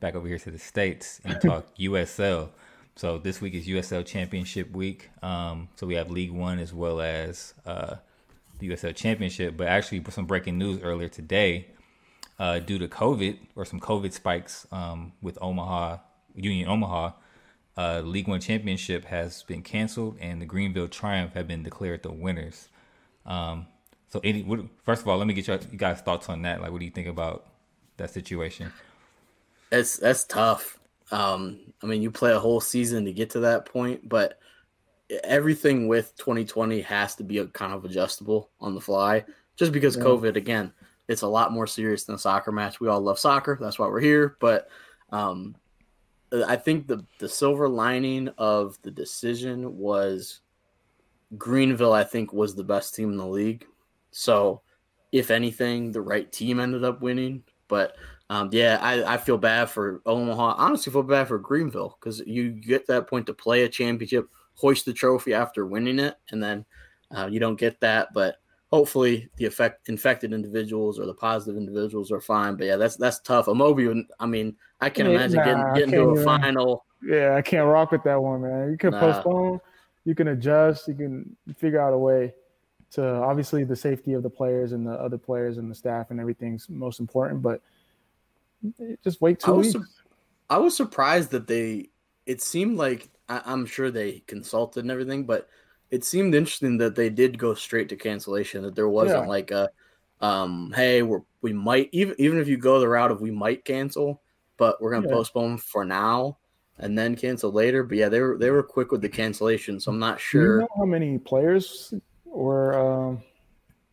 back over here to the states, and talk USL. So this week is USL Championship week. Um, so we have League One as well as uh, the USL Championship. But actually, some breaking news earlier today, uh, due to COVID or some COVID spikes um, with Omaha Union Omaha, uh, League One Championship has been canceled, and the Greenville Triumph have been declared the winners. Um, so, any what, first of all, let me get your, you guys' thoughts on that. Like, what do you think about that situation? It's that's tough. Um, I mean, you play a whole season to get to that point, but everything with 2020 has to be a kind of adjustable on the fly just because yeah. COVID, again, it's a lot more serious than a soccer match. We all love soccer. That's why we're here. But um, I think the, the silver lining of the decision was Greenville, I think, was the best team in the league. So, if anything, the right team ended up winning. But um, yeah, I, I feel bad for Omaha. Honestly, feel bad for Greenville because you get that point to play a championship, hoist the trophy after winning it, and then uh, you don't get that. But hopefully, the effect infected individuals or the positive individuals are fine. But yeah, that's that's tough. Amobi, I mean, I can imagine nah, getting getting to a even, final. Yeah, I can't rock with that one, man. You can nah. postpone, you can adjust, you can figure out a way to obviously the safety of the players and the other players and the staff and everything's most important, but just wait two I weeks. Su- I was surprised that they. It seemed like I, I'm sure they consulted and everything, but it seemed interesting that they did go straight to cancellation. That there wasn't yeah. like a, um, hey, we're we might even even if you go the route of we might cancel, but we're gonna yeah. postpone for now and then cancel later. But yeah, they were they were quick with the cancellation, so I'm not sure. You know how many players were um,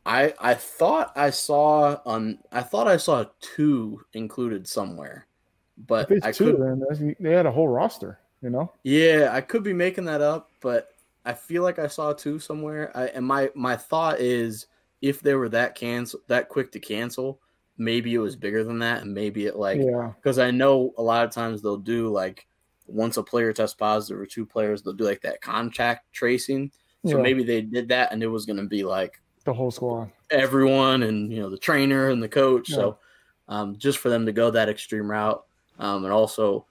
I I thought I saw on I thought I saw two included somewhere, but I two, could, then they had a whole roster. You know. Yeah, I could be making that up, but I feel like I saw two somewhere. I, and my my thought is if they were that cancel that quick to cancel, maybe it was bigger than that, and maybe it like because I know a lot of times they'll do like once a player tests positive or two players, they'll do like that contact tracing. So yeah. maybe they did that, and it was going to be like the whole squad, everyone, and you know the trainer and the coach. Yeah. So um, just for them to go that extreme route, um, and also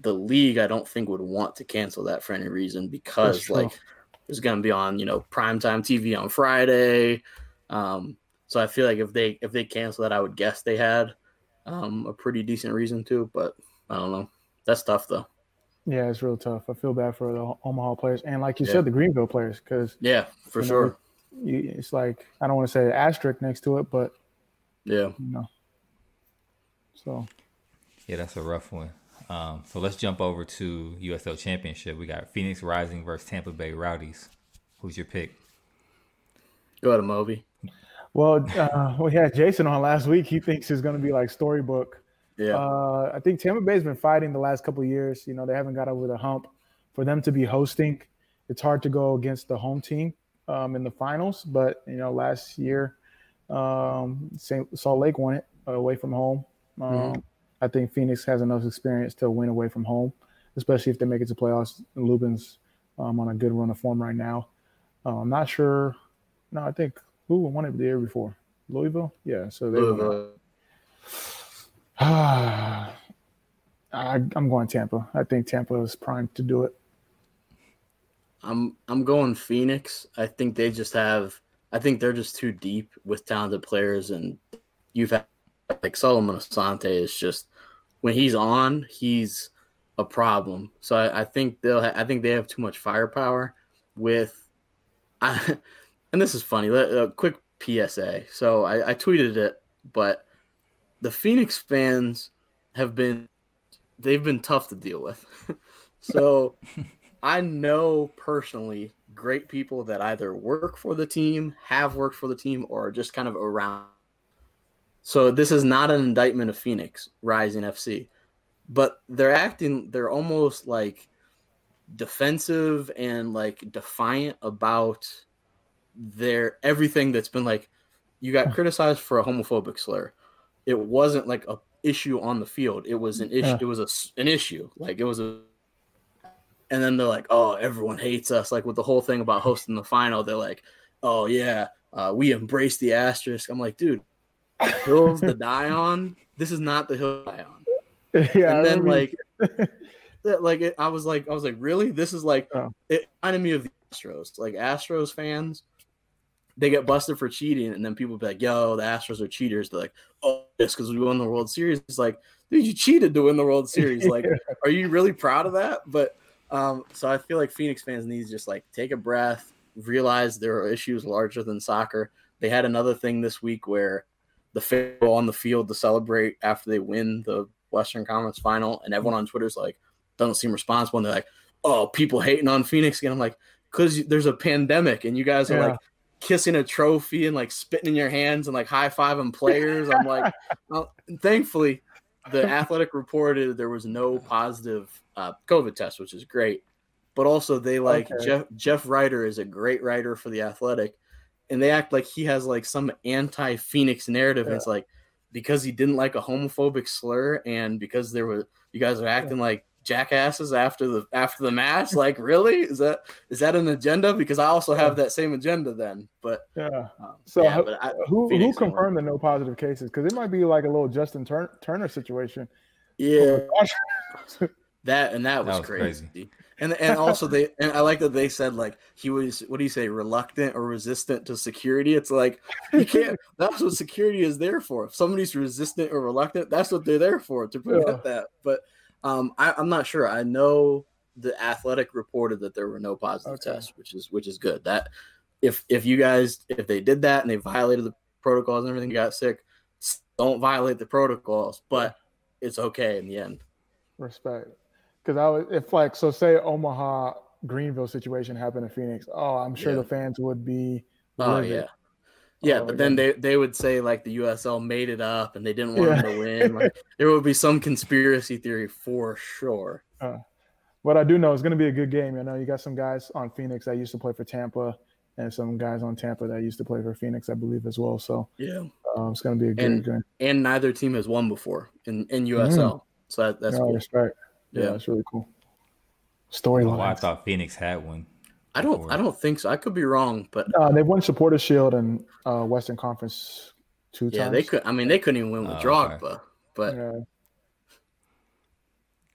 the league, I don't think would want to cancel that for any reason because like it's going to be on you know primetime TV on Friday. Um, so I feel like if they if they cancel that, I would guess they had um, a pretty decent reason to, but I don't know. That's tough though. Yeah, it's real tough. I feel bad for the Omaha players and, like you yeah. said, the Greenville players because yeah, for sure. Know, you, it's like I don't want to say asterisk next to it, but yeah, you know. So yeah, that's a rough one. Um, so let's jump over to USL Championship. We got Phoenix Rising versus Tampa Bay Rowdies. Who's your pick? Go ahead, Moby. Well, uh, we had Jason on last week. He thinks it's going to be like storybook. Yeah. Uh, I think Tampa Bay's been fighting the last couple years. You know, they haven't got over the hump. For them to be hosting, it's hard to go against the home team um, in the finals. But you know, last year, um, Salt Lake won it away from home. Um, mm-hmm. I think Phoenix has enough experience to win away from home, especially if they make it to playoffs. Lubin's um, on a good run of form right now. Uh, I'm not sure. No, I think who won it the year before? Louisville. Yeah, so they. Louisville. I, I'm going Tampa. I think Tampa is primed to do it. I'm I'm going Phoenix. I think they just have. I think they're just too deep with talented players, and you've had like Solomon Asante is just when he's on, he's a problem. So I, I think they'll. Ha- I think they have too much firepower. With, I, and this is funny. A quick PSA. So I, I tweeted it, but the Phoenix fans have been they've been tough to deal with. so I know personally great people that either work for the team, have worked for the team, or just kind of around. So this is not an indictment of Phoenix Rising FC, but they're acting, they're almost like defensive and like defiant about their everything that's been like you got criticized for a homophobic slur it wasn't like a issue on the field. It was an issue. It was a an issue. Like it was a. And then they're like, "Oh, everyone hates us." Like with the whole thing about hosting the final, they're like, "Oh yeah, uh, we embrace the asterisk." I'm like, dude, hills to die on. This is not the hill to die on. yeah, and then like, that, like it, I was like, I was like, really? This is like Oh. it reminded me of the Astros. Like Astros fans, they get busted for cheating, and then people be like, "Yo, the Astros are cheaters." They're like, "Oh, this because we won the World Series." It's like, dude, you cheated to win the World Series. Like, are you really proud of that? But um, so I feel like Phoenix fans need to just like take a breath, realize there are issues larger than soccer. They had another thing this week where the fans on the field to celebrate after they win the Western Conference final, and everyone on Twitter's like, doesn't seem responsible. And they're like, oh, people hating on Phoenix again. I'm like, because there's a pandemic and you guys are Yeah. like kissing a trophy and like spitting in your hands and like high fiving players. I'm like, well, thankfully, the athletic reported there was no positive uh, COVID test, which is great. But also, they like Okay. Jeff Jeff Ryder is a great writer for the Athletic, and they act like he has like some anti-Phoenix narrative. And it's like because he didn't like a homophobic slur, and because there were you guys are acting like jackasses after the after the match. Like, really? Is that is that an agenda? Because I also have that same agenda then. But yeah. um, So yeah, how- but I, Who who Phoenix won. confirmed the no positive cases? Because it might be like a little Justin Turn- Turner situation. yeah, that and that was, was crazy. crazy. And and also they and I like that they said like he was what do you say reluctant or resistant to security. It's like you can't. that's what security is there for. If somebody's resistant or reluctant, that's what they're there for to prevent Yeah. that. But um, I, I'm not sure. I know the athletic reported that there were no positive Okay. tests, which is which is good. That if if you guys if they did that and they violated the protocols and everything, got sick, don't violate the protocols. But it's okay in the end. Respect. Because I was if like, so say Omaha Greenville situation happened in Phoenix. Oh, I'm sure Yeah. the fans would be. Oh yeah. Yeah, Oh, but then they, they would say like the USL made it up and they didn't want Yeah. them to win. Like, there would be some conspiracy theory for sure. What I do know is going to be a good game. You know, you got some guys on Phoenix that used to play for Tampa, and some guys on Tampa that used to play for Phoenix, I believe, as well. So Yeah, um, it's going to be a good And- game. and neither team has won before in in USL, so that, that's Mm. No, cool. respect. Yeah, Yeah. that's really cool. Well, I thought Phoenix had one. I don't before. I don't think so. I could be wrong, but Uh, they've won Supporter Shield and uh, Western Conference two yeah, times. they could. I mean, they couldn't even win with Oh, okay. Drogba, but Yeah.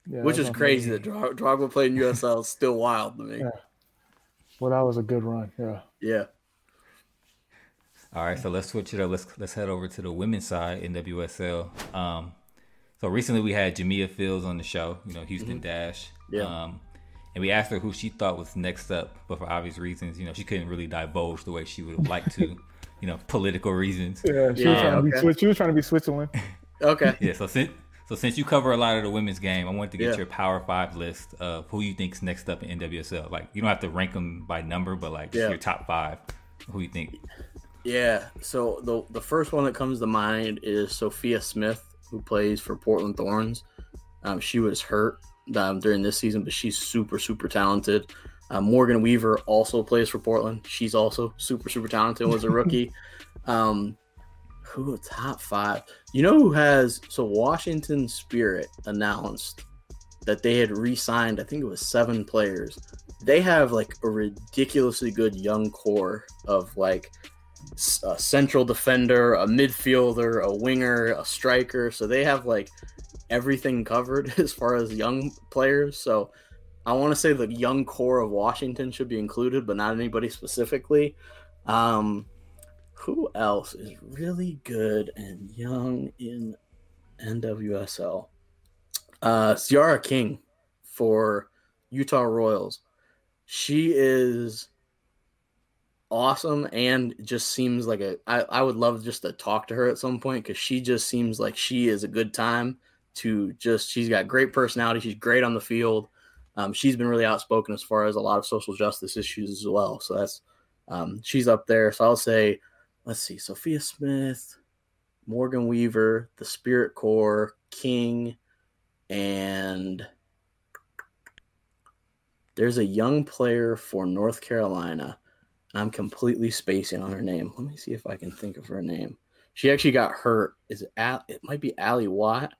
Yeah, which is crazy that Drog- Drogba played in USL is still wild to me. Yeah. Well, that was a good run. Yeah. Yeah, All right, so let's switch it up. Let's let's head over to the women's side in WSL. Um, so recently we had Jamia Fields on the show. You know, Houston Dash. Yeah. Um, and we asked her who she thought was next up, but for obvious reasons, you know, she couldn't really divulge the way she would have liked to. You know, political reasons. Yeah. She, Yeah, was trying to be she was trying to be Switzerland. okay. Yeah. So since so since you cover a lot of the women's game, I wanted to get Yeah. your Power Five list of who you think's next up in NWSL. Like you don't have to rank them by number, but like Yeah. your top five. Who you think? Yeah. So the the first one that comes to mind is Sophia Smith, who plays for Portland Thorns. Um, she was hurt um, during this season, but she's super super talented. Uh, Morgan Weaver also plays for Portland. She's also super super talented. Was a rookie. um, who top five? You know who has? So Washington Spirit announced that they had re-signed. I think it was seven players. They have like a ridiculously good young core of like a central defender, a midfielder, a winger, a striker. So they have like everything covered as far as young players. So I want to say the young core of Washington should be included, but not anybody specifically. Um, who else is really good and young in NWSL? Uh, Tziarra King for Utah Royals. She is awesome and just seems like a I, I would love just to talk to her at some point because she just seems like she is a good time to just she's got great personality she's great on the field. Um, she's been really outspoken as far as a lot of social justice issues as well. So that's um, she's up there. So i'll say let's see sophia smith morgan weaver the spirit core king and there's a young player for north carolina I'm completely spacing on her name. Let me see if I can think of her name. she actually got hurt. Is it Al, it might be Ally Watt.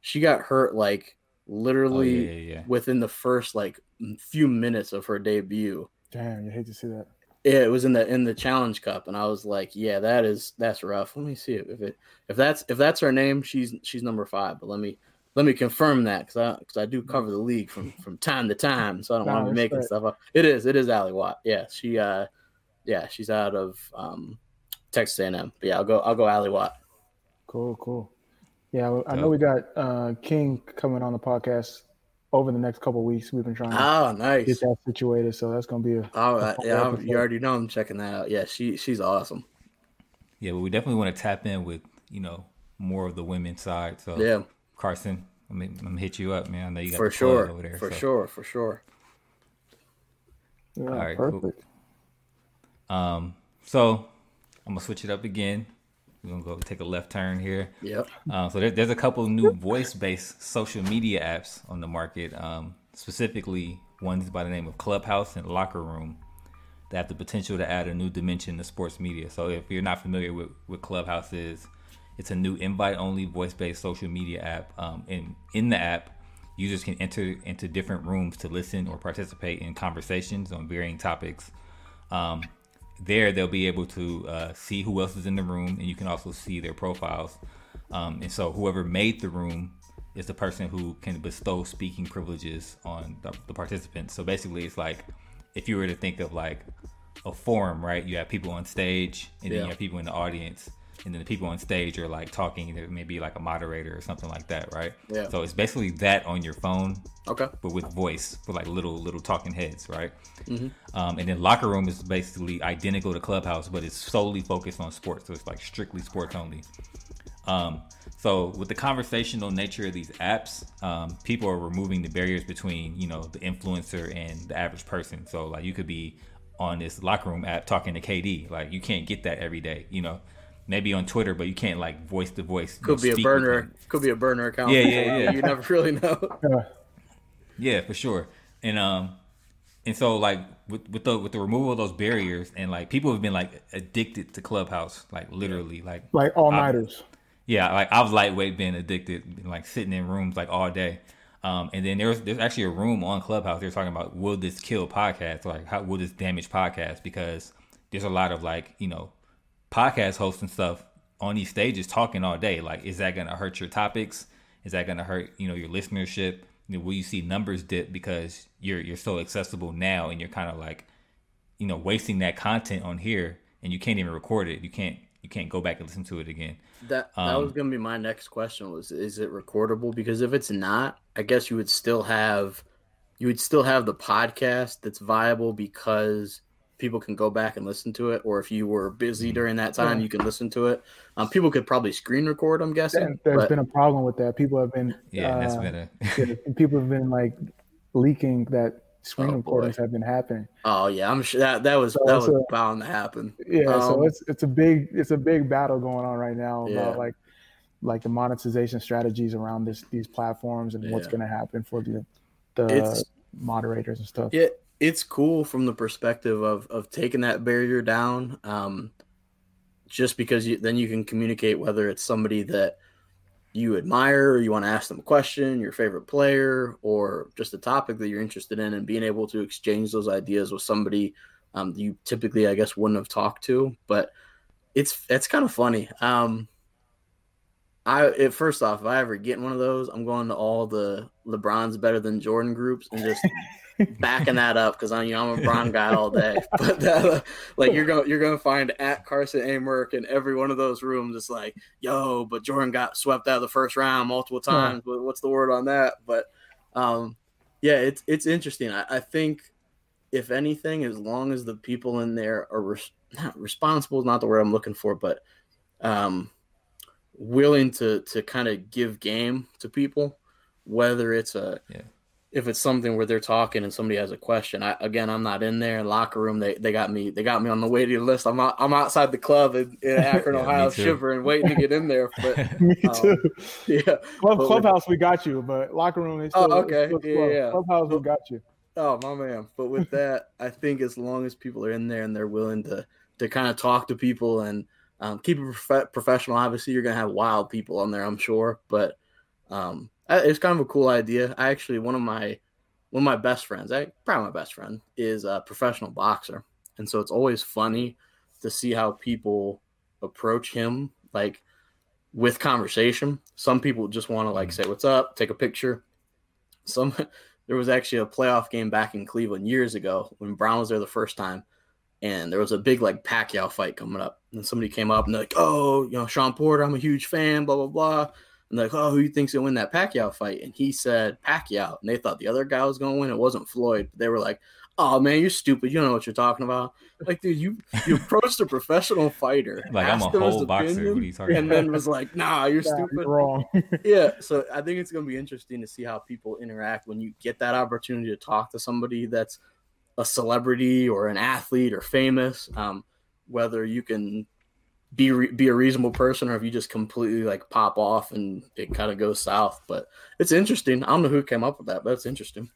She got hurt like literally Oh, yeah, yeah, yeah. within the first like few minutes of her debut. Damn, you hate to see that. Yeah, it was in the in the Challenge Cup, and I was like, yeah, that is that's rough. Let me see if it if that's if that's her name, she's she's number five. But let me let me confirm that because I because I do cover the league from from time to time, so I don't Nah, want to be making respect. stuff up. It is it is Ally Watt. Yeah, she uh yeah she's out of um Texas A&M. But yeah, I'll go I'll go Ally Watt. Cool, cool. Yeah, I know we got uh, King coming on the podcast over the next couple of weeks. We've been trying to Oh, get nice. that situated, so that's gonna be a Oh, uh, yeah, I'm- episode. you already know I'm checking that out. Yeah, she she's awesome. Yeah, but we definitely want to tap in with you know more of the women's side. So Yeah, Carson, I'm gonna, I'm gonna hit you up, man. I know you got for the sure, over there. for so. sure, for sure. yeah, All right, cool. Um, so I'm gonna switch it up again. We're gonna go take a left turn here. Yep. Uh, so there, there's a couple new voice-based social media apps on the market. Um, specifically, ones by the name of Clubhouse and Locker Room that have the potential to add a new dimension to sports media. So if you're not familiar with what Clubhouse is, it's a new invite-only voice-based social media app. Um, and in the app, users can enter into different rooms to listen or participate in conversations on varying topics. Um, there, they'll be able to uh, see who else is in the room, and you can also see their profiles. Um, and so, whoever made the room is the person who can bestow speaking privileges on the, the participants. So basically, it's like if you were to think of like a forum, right? You have people on stage, and then you have people in the audience, and then the people on stage are like talking. There may be like a moderator or something like that, right? Yeah. So it's basically that on your phone, Okay. but with voice, with like little little talking heads, right? Mm-hmm. Um, and then locker room is basically identical to clubhouse, but it's solely focused on sports, so it's like strictly sports only. Um, so with the conversational nature of these apps, um, people are removing the barriers between you know the influencer and the average person. So like you could be on this locker room app talking to KD, like you can't get that every day, you know. Maybe on Twitter, but you can't like voice to voice. Could be a burner. Could be a burner account. Yeah, yeah, yeah. You never really know. Yeah. Yeah, for sure. And um and so like with with the with the removal of those barriers and like people have been like addicted to Clubhouse, like literally like Like all nighters. yeah, like I've lightweight been addicted, like sitting in rooms like all day. Um, and then there's there's actually a room on Clubhouse. They're talking about will this kill podcasts? Like how will this damage podcasts? Because there's a lot of like you know podcast hosts and stuff on these stages talking all day. Like is that gonna hurt your topics? Is that gonna hurt you know your listenership? You know, will you see numbers dip because you're you're so accessible now and you're kind of like you know wasting that content on here and you can't even record it. You can't you can't go back and listen to it again. That that Um, was gonna be my next question. Was is it recordable? Because if it's not, I guess you would still have you would still have the podcast that's viable because people can go back and listen to it. Or if you were busy during that time, Yeah. you can listen to it. Um, people could probably screen record. I'm guessing. And there's but- been a problem with that. People have been Yeah, that's been a yeah, people have been like leaking that screen Oh, recordings boy. have been happening. oh yeah, I'm sure that that was So that was a- bound to happen. Yeah, so Um, it's it's a big it's a big battle going on right now Yeah. about like like the monetization strategies around this these platforms and what's going to happen for the the It's moderators and stuff. it it's cool from the perspective of of taking that barrier down um just because you then you can communicate whether it's somebody that you admire or you want to ask them a question your favorite player or just a topic that you're interested in and being able to exchange those ideas with somebody um, you typically i guess wouldn't have talked to. But it's it's kind of funny. Um I it, first off, if I ever get one of those, I'm going to all the LeBron's better than Jordan groups and just backing that up because I'm you know I'm a Bron guy all day. But that, like you're going you're going to find at Carson A. In every one of those rooms. It's like, yo, but Jordan got swept out of the first round multiple times. But What's the word on that? But um, yeah, it's it's interesting. I, I think if anything, as long as the people in there are res- not responsible, is not the word I'm looking for, but um, willing to to kind of give game to people, whether it's a Yeah. If it's something where they're talking and somebody has a question. I again, I'm not in there. In locker room, they, they got me. They got me on the waiting list. I'm out, I'm outside the club in, in Akron, Yeah, Ohio, shivering, waiting to get in there. But Me Um, too. yeah, Club, clubhouse, we got you, but locker room, it's Oh, still, okay. it's still Yeah, yeah. Clubhouse, we got you. Oh my man! But with that, I think as long as people are in there and they're willing to to kind of talk to people and Um, keep it prof- professional. Obviously, you're gonna have wild people on there, I'm sure, but um, it's kind of a cool idea. I actually one of my one of my best friends, I probably my best friend, is a professional boxer, and so it's always funny to see how people approach him like with conversation. Some people just want to like mm-hmm. say what's up, take a picture. Some there was actually a playoff game back in Cleveland years ago when Brown was there the first time, and there was a big like Pacquiao fight coming up, and somebody came up and they're like, "Oh, you know, Shawn Porter, I'm a huge fan." Blah blah blah. And like, oh, who you think's gonna win that Pacquiao fight? And he said Pacquiao, and they thought the other guy was gonna win. It wasn't Floyd. They were like, oh man, you're stupid. You don't know what you're talking about. Like, dude, you you approached a professional fighter, like I'm a whole boxer. and about? then was like, nah, you're nah, stupid. You're wrong. yeah. So I think it's gonna be interesting to see how people interact when you get that opportunity to talk to somebody that's a celebrity or an athlete or famous. Um, whether you can be re- be a reasonable person or if you just completely like pop off and it kind of goes south. But it's interesting. I don't know who came up with that, but it's interesting.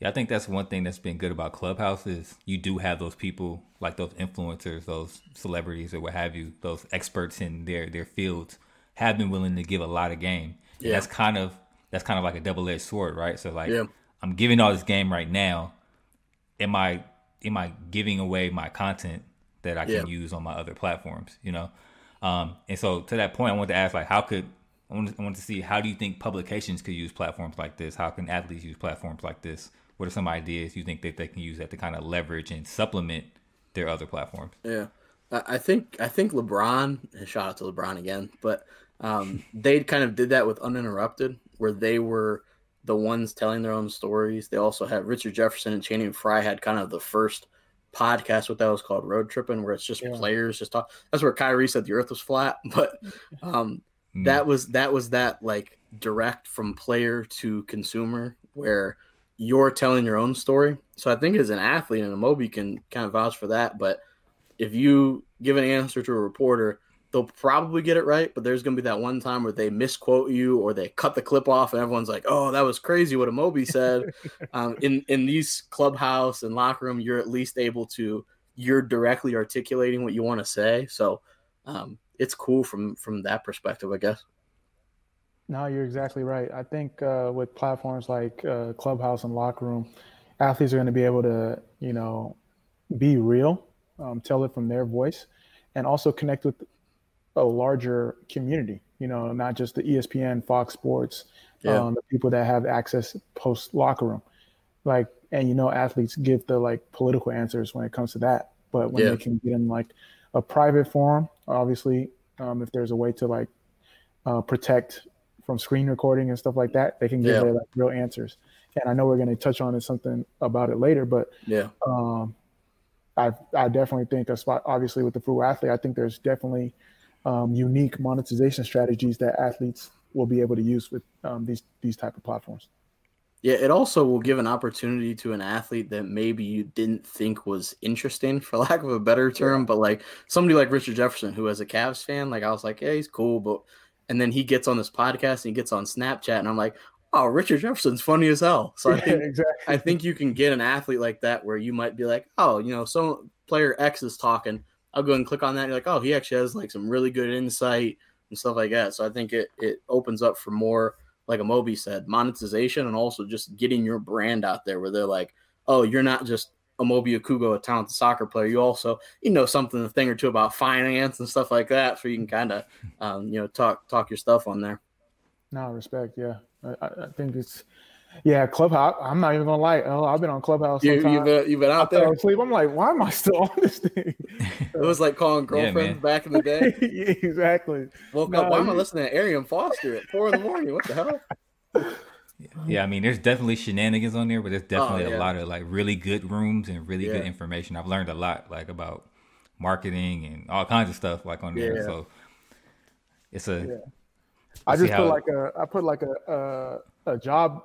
Yeah, I think that's one thing that's been good about Clubhouse is you do have those people like those influencers, those celebrities or what have you, those experts in their their fields have been willing to give a lot of game. Yeah. That's kind of that's kind of like a double edged sword, right? So like yeah. I'm giving all this game right now. Am I am I giving away my content that I can yeah. use on my other platforms? You know? Um, and so to that point I want to ask like how could I want, to, I want to see how do you think publications could use platforms like this? How can athletes use platforms like this? what are some ideas you think that they can use that to kind of leverage and supplement their other platforms? Yeah, I think I think LeBron and shout out to LeBron again, but um, they kind of did that with Uninterrupted, where they were the ones telling their own stories. They also had Richard Jefferson and Channing Frye had kind of the first podcast, what that was called Road Tripping, where it's just yeah. players just talk. That's where Kyrie said the Earth was flat, but um, mm. that was that was that like direct from player to consumer where you're telling your own story. So I think as an athlete and a Moby can kind of vouch for that. But if you give an answer to a reporter, they'll probably get it right. But there's going to be that one time where they misquote you or they cut the clip off, and everyone's like, "Oh, that was crazy what a Moby said." um, in in these clubhouse and locker room, you're at least able to you're directly articulating what you want to say. So um, it's cool from from that perspective, I guess. No, you're exactly right. I think uh, with platforms like uh, Clubhouse and Locker Room, athletes are going to be able to, you know, be real, um, tell it from their voice, and also connect with a larger community. You know, not just the ESPN, Fox Sports, yeah. um, the people that have access post locker room. Like, and you know, athletes give the like political answers when it comes to that, but when yeah. they can get in like a private forum, obviously, um, if there's a way to like uh, protect from screen recording and stuff like that, they can give yeah. their like real answers. And I know we're going to touch on something about it later, but yeah, um, I I definitely think a spot. Obviously, with the Frugal Athlete, I think there's definitely um, unique monetization strategies that athletes will be able to use with um, these these type of platforms. Yeah, it also will give an opportunity to an athlete that maybe you didn't think was interesting, for lack of a better term. Yeah. But like somebody like Richard Jefferson, who as a Cavs fan, like I was like, yeah, he's cool, but and then he gets on this podcast and he gets on Snapchat, and I'm like, oh, Richard Jefferson's funny as hell. So I think exactly. I think you can get an athlete like that where you might be like, oh, you know, some player X is talking. I'll go and click on that. And you're like, oh, he actually has like some really good insight and stuff like that. So I think it it opens up for more, like a Moby said, monetization and also just getting your brand out there where they're like, oh, you're not just Amobi Okugo, a talented soccer player, you also you know something a thing or two about finance and stuff like that, so you can kind of um, you know talk talk your stuff on there. No respect, yeah. I, I think it's yeah, Clubhouse. I'm not even gonna lie. Oh, I've been on Clubhouse. You, have been, you've been out there. Sleep. I'm like, why am I still on this thing? it was like calling girlfriends yeah, back in the day. yeah, exactly. Woke no, up. Why am I listening to Arian Foster at four in the morning? What the hell? Yeah, I mean, there's definitely shenanigans on there, but there's oh, definitely oh, yeah. a lot of like really good rooms and really yeah. good information. I've learned a lot like about marketing and all kinds of stuff like on there. Yeah. So it's a. I just put like a I put like a a, a job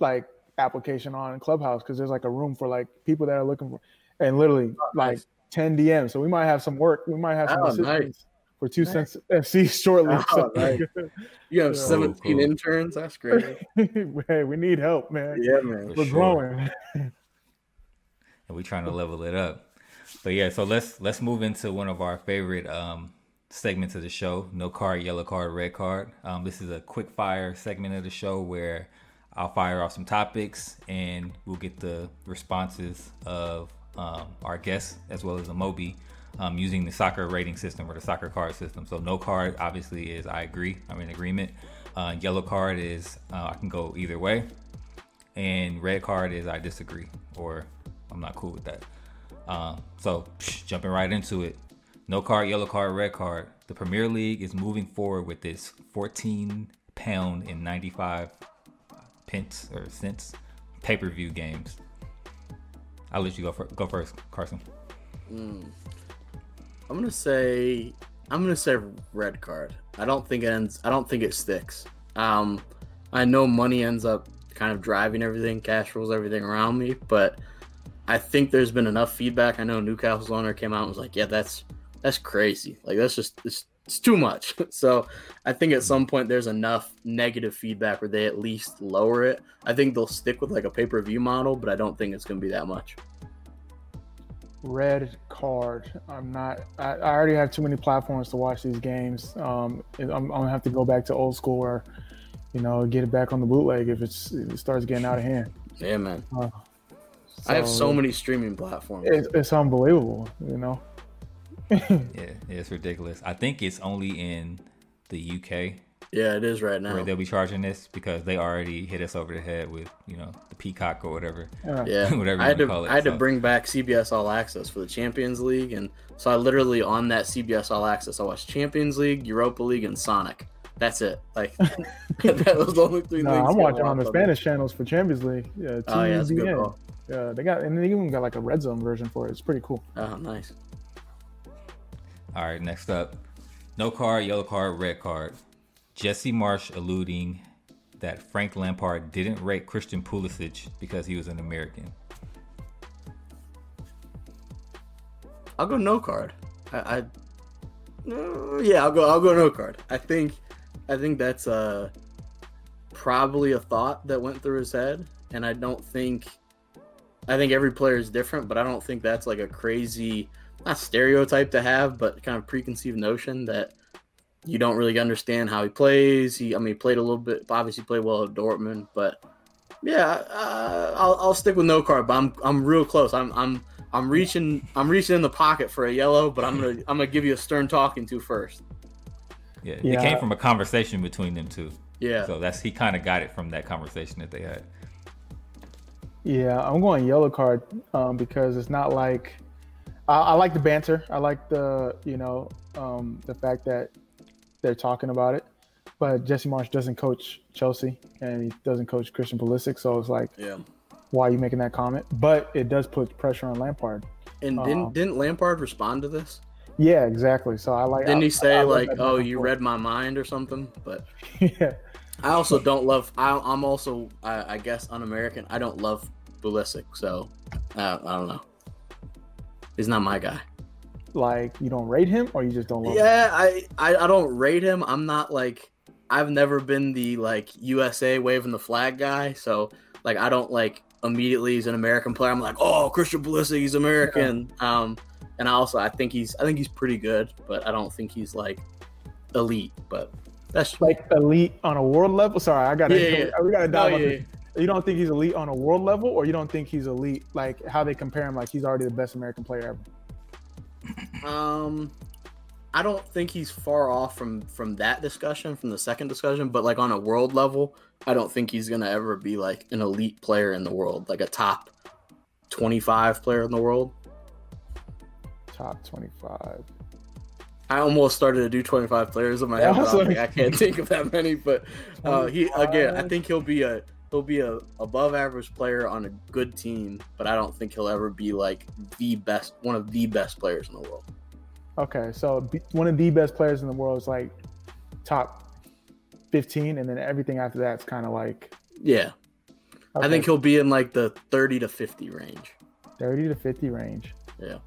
like application on Clubhouse because there's like a room for like people that are looking for and literally oh, like nice. 10 DMs. So we might have some work. We might have some oh, nice for two cents FC shortly. Oh, so. right. You have 17 cool. interns. That's great. hey, we need help, man. Yeah, man. We're sure. growing. and we're trying to level it up. but yeah, so let's let's move into one of our favorite um, segments of the show: no card, yellow card, red card. Um, this is a quick fire segment of the show where I'll fire off some topics and we'll get the responses of um, our guests as well as the Moby um, using the soccer rating system or the soccer card system. So no card obviously is I agree, I'm in agreement. Uh, yellow card is uh, I can go either way, and red card is I disagree or I'm not cool with that. Um, so psh, jumping right into it, no card, yellow card, red card. The Premier League is moving forward with this 14 pound and 95 pence or cents pay per view games. I'll let you go for, go first, Carson. Mm. I'm gonna say I'm gonna say red card. I don't think it ends. I don't think it sticks. Um, I know money ends up kind of driving everything, cash rules everything around me, but I think there's been enough feedback. I know Newcastle's owner came out and was like, "Yeah, that's that's crazy. Like that's just it's, it's too much." so I think at some point there's enough negative feedback where they at least lower it. I think they'll stick with like a pay per view model, but I don't think it's going to be that much red card. I'm not. I, I, already have too many platforms to watch these games. Um, I'm, I'm, gonna have to go back to old school where, you know, get it back on the bootleg if it's if it starts getting out of hand. Yeah, man. Uh, so, I have so many streaming platforms. It's, it's unbelievable, you know. yeah, it's ridiculous. I think it's only in the UK yeah, it is right now. Where they'll be charging this because they already hit us over the head with you know the Peacock or whatever. Yeah, whatever I had to call it. I had so. to bring back CBS All Access for the Champions League, and so I literally on that CBS All Access I watched Champions League, Europa League, and Sonic. That's it. Like that was the only three. No, I'm watching on the Spanish channels for Champions League. Yeah, oh yeah, that's a good call. Yeah, they got and they even got like a red zone version for it. It's pretty cool. Oh, nice. All right, next up, no card, yellow card, red card. Jesse Marsch alluding that Frank Lampard didn't rate Christian Pulisic because he was an American. I'll go no card. I, I uh, yeah, I'll go. I'll go no card. I think, I think that's uh probably a thought that went through his head, and I don't think. I think every player is different, but I don't think that's like a crazy, not stereotype to have, but kind of preconceived notion that you don't really understand how he plays. He, I mean, he played a little bit, obviously played well at Dortmund, but yeah, uh, I'll, I'll stick with no card. But I'm, I'm real close. I'm, I'm, I'm reaching, I'm reaching in the pocket for a yellow, but I'm gonna, I'm gonna give you a stern talking to first. Yeah, yeah. it came from a conversation between them two. Yeah, so that's he kind of got it from that conversation that they had. Yeah, I'm going yellow card um, because it's not like I, I, like the banter. I like the you know um, the fact that they're talking about it. But Jesse Marsch doesn't coach Chelsea and he doesn't coach Christian Pulisic, so it's like, yeah, why are you making that comment? But it does put pressure on Lampard. And didn't um, didn't Lampard respond to this? Yeah, exactly. So I like. Didn't I, he say I, I like, "Oh, you read my mind" or something? But yeah, I also don't love. I, am also, I, I, guess, un-American. I don't love Pulisic, so uh, I don't know. He's not my guy like you don't rate him or you just don't love yeah, him? I, I I don't rate him. I'm not like I've never been the like USA waving the flag guy. So like I don't like immediately he's an American player. I'm like, oh Christian Pulisic, he's American. Yeah. Um and I also I think he's I think he's pretty good, but I don't think he's like elite. But that's like elite on a world level. Sorry, I gotta yeah, yeah. we gotta dive oh, yeah, You don't think he's elite on a world level, or you don't think he's elite like how they compare him like he's already the best American player ever? Um, I don't think he's far off from from that discussion, from the second discussion. But like on a world level, I don't think he's gonna ever be like an elite player in the world, like a top twenty-five player in the world. Top twenty-five. I almost started to do 25 players in my head. Like, I can't think of that many, but uh, he again, I think he'll be a he'll be a above average player on a good team, but I don't think he'll ever be like the best, one of the best players in the world. Okay, so one of the best players in the world is like top 15, and then everything after that's kind of like yeah. Okay. I think he'll be in like the 30 to 50 range. 30 to 50 range. Yeah.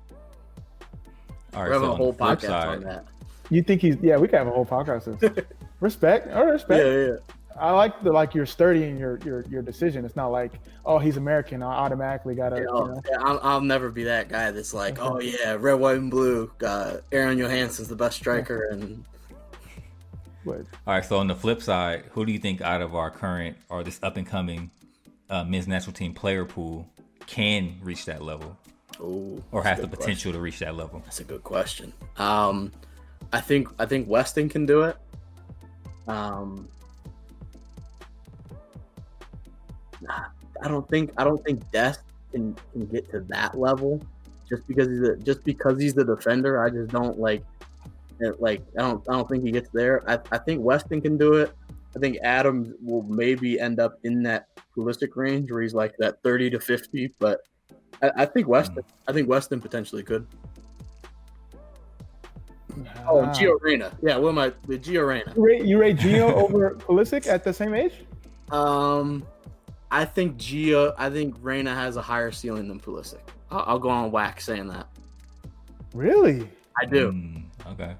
All right, we have so a whole podcast on that. You think he's yeah? We could have a whole podcast. respect, or respect. Yeah, yeah. I like the like you're sturdy in your your your decision. It's not like oh he's American. I automatically gotta. You You know, know, yeah, I'll, I'll never be that guy that's like, oh yeah, red, white, and blue. Uh, Aron Jóhannsson's the best striker, and but All right. So on the flip side, who do you think out of our current or this up and coming uh, men's national team player pool can reach that level oh, or has the potential to reach that level? That's a good question. Um, I think I think Weston can do it. Um, I don't think I don't think Dest can, can get to that level just because he's a, just because he's the defender. I just don't like it, like I don't I don't think he gets there. I, I think Weston can do it. I think Adams will maybe end up in that holistic range where he's like that thirty to fifty, but I, I think Weston I think Weston potentially could. Oh, and. Gio Reyna. Yeah, what am I? The Gio Reyna. you rate you rate Gio over Pulisic at the same age? Um, I think Gio. I think Reyna has a higher ceiling than Pulisic. I'll, I'll go on wax saying that. Really? I do. Mm, okay.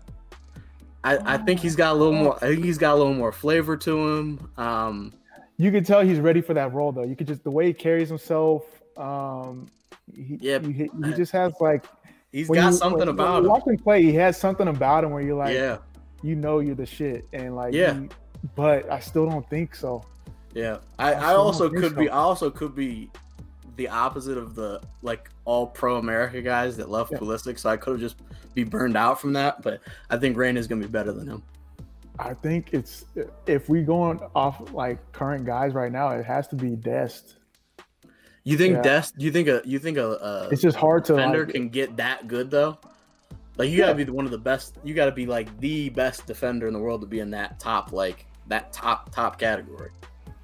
I, I think he's got a little more. I think he's got a little more flavor to him. Um, You could tell he's ready for that role though. You could just the way he carries himself. Um, he, Yeah, he, he just has like he's got you- something when- about when him. Watch him play, he has something about him where you're like, yeah, you know, you're the shit, and like, Yeah. you- but I still don't think so. Yeah. I, I also could be. I also could be the opposite of the like all pro America guys that love Yeah. Pulisic. So I could have just be burned out from that. But I think Reyna is gonna be better than him. I think it's if we going off like current guys right now, it has to be Dest. You think Yeah. Dest? You think a? You think a? a It's just hard to defender like, can get that good though. Like you gotta be one of the best. You gotta be like the best defender in the world to be in that top, like that top top category.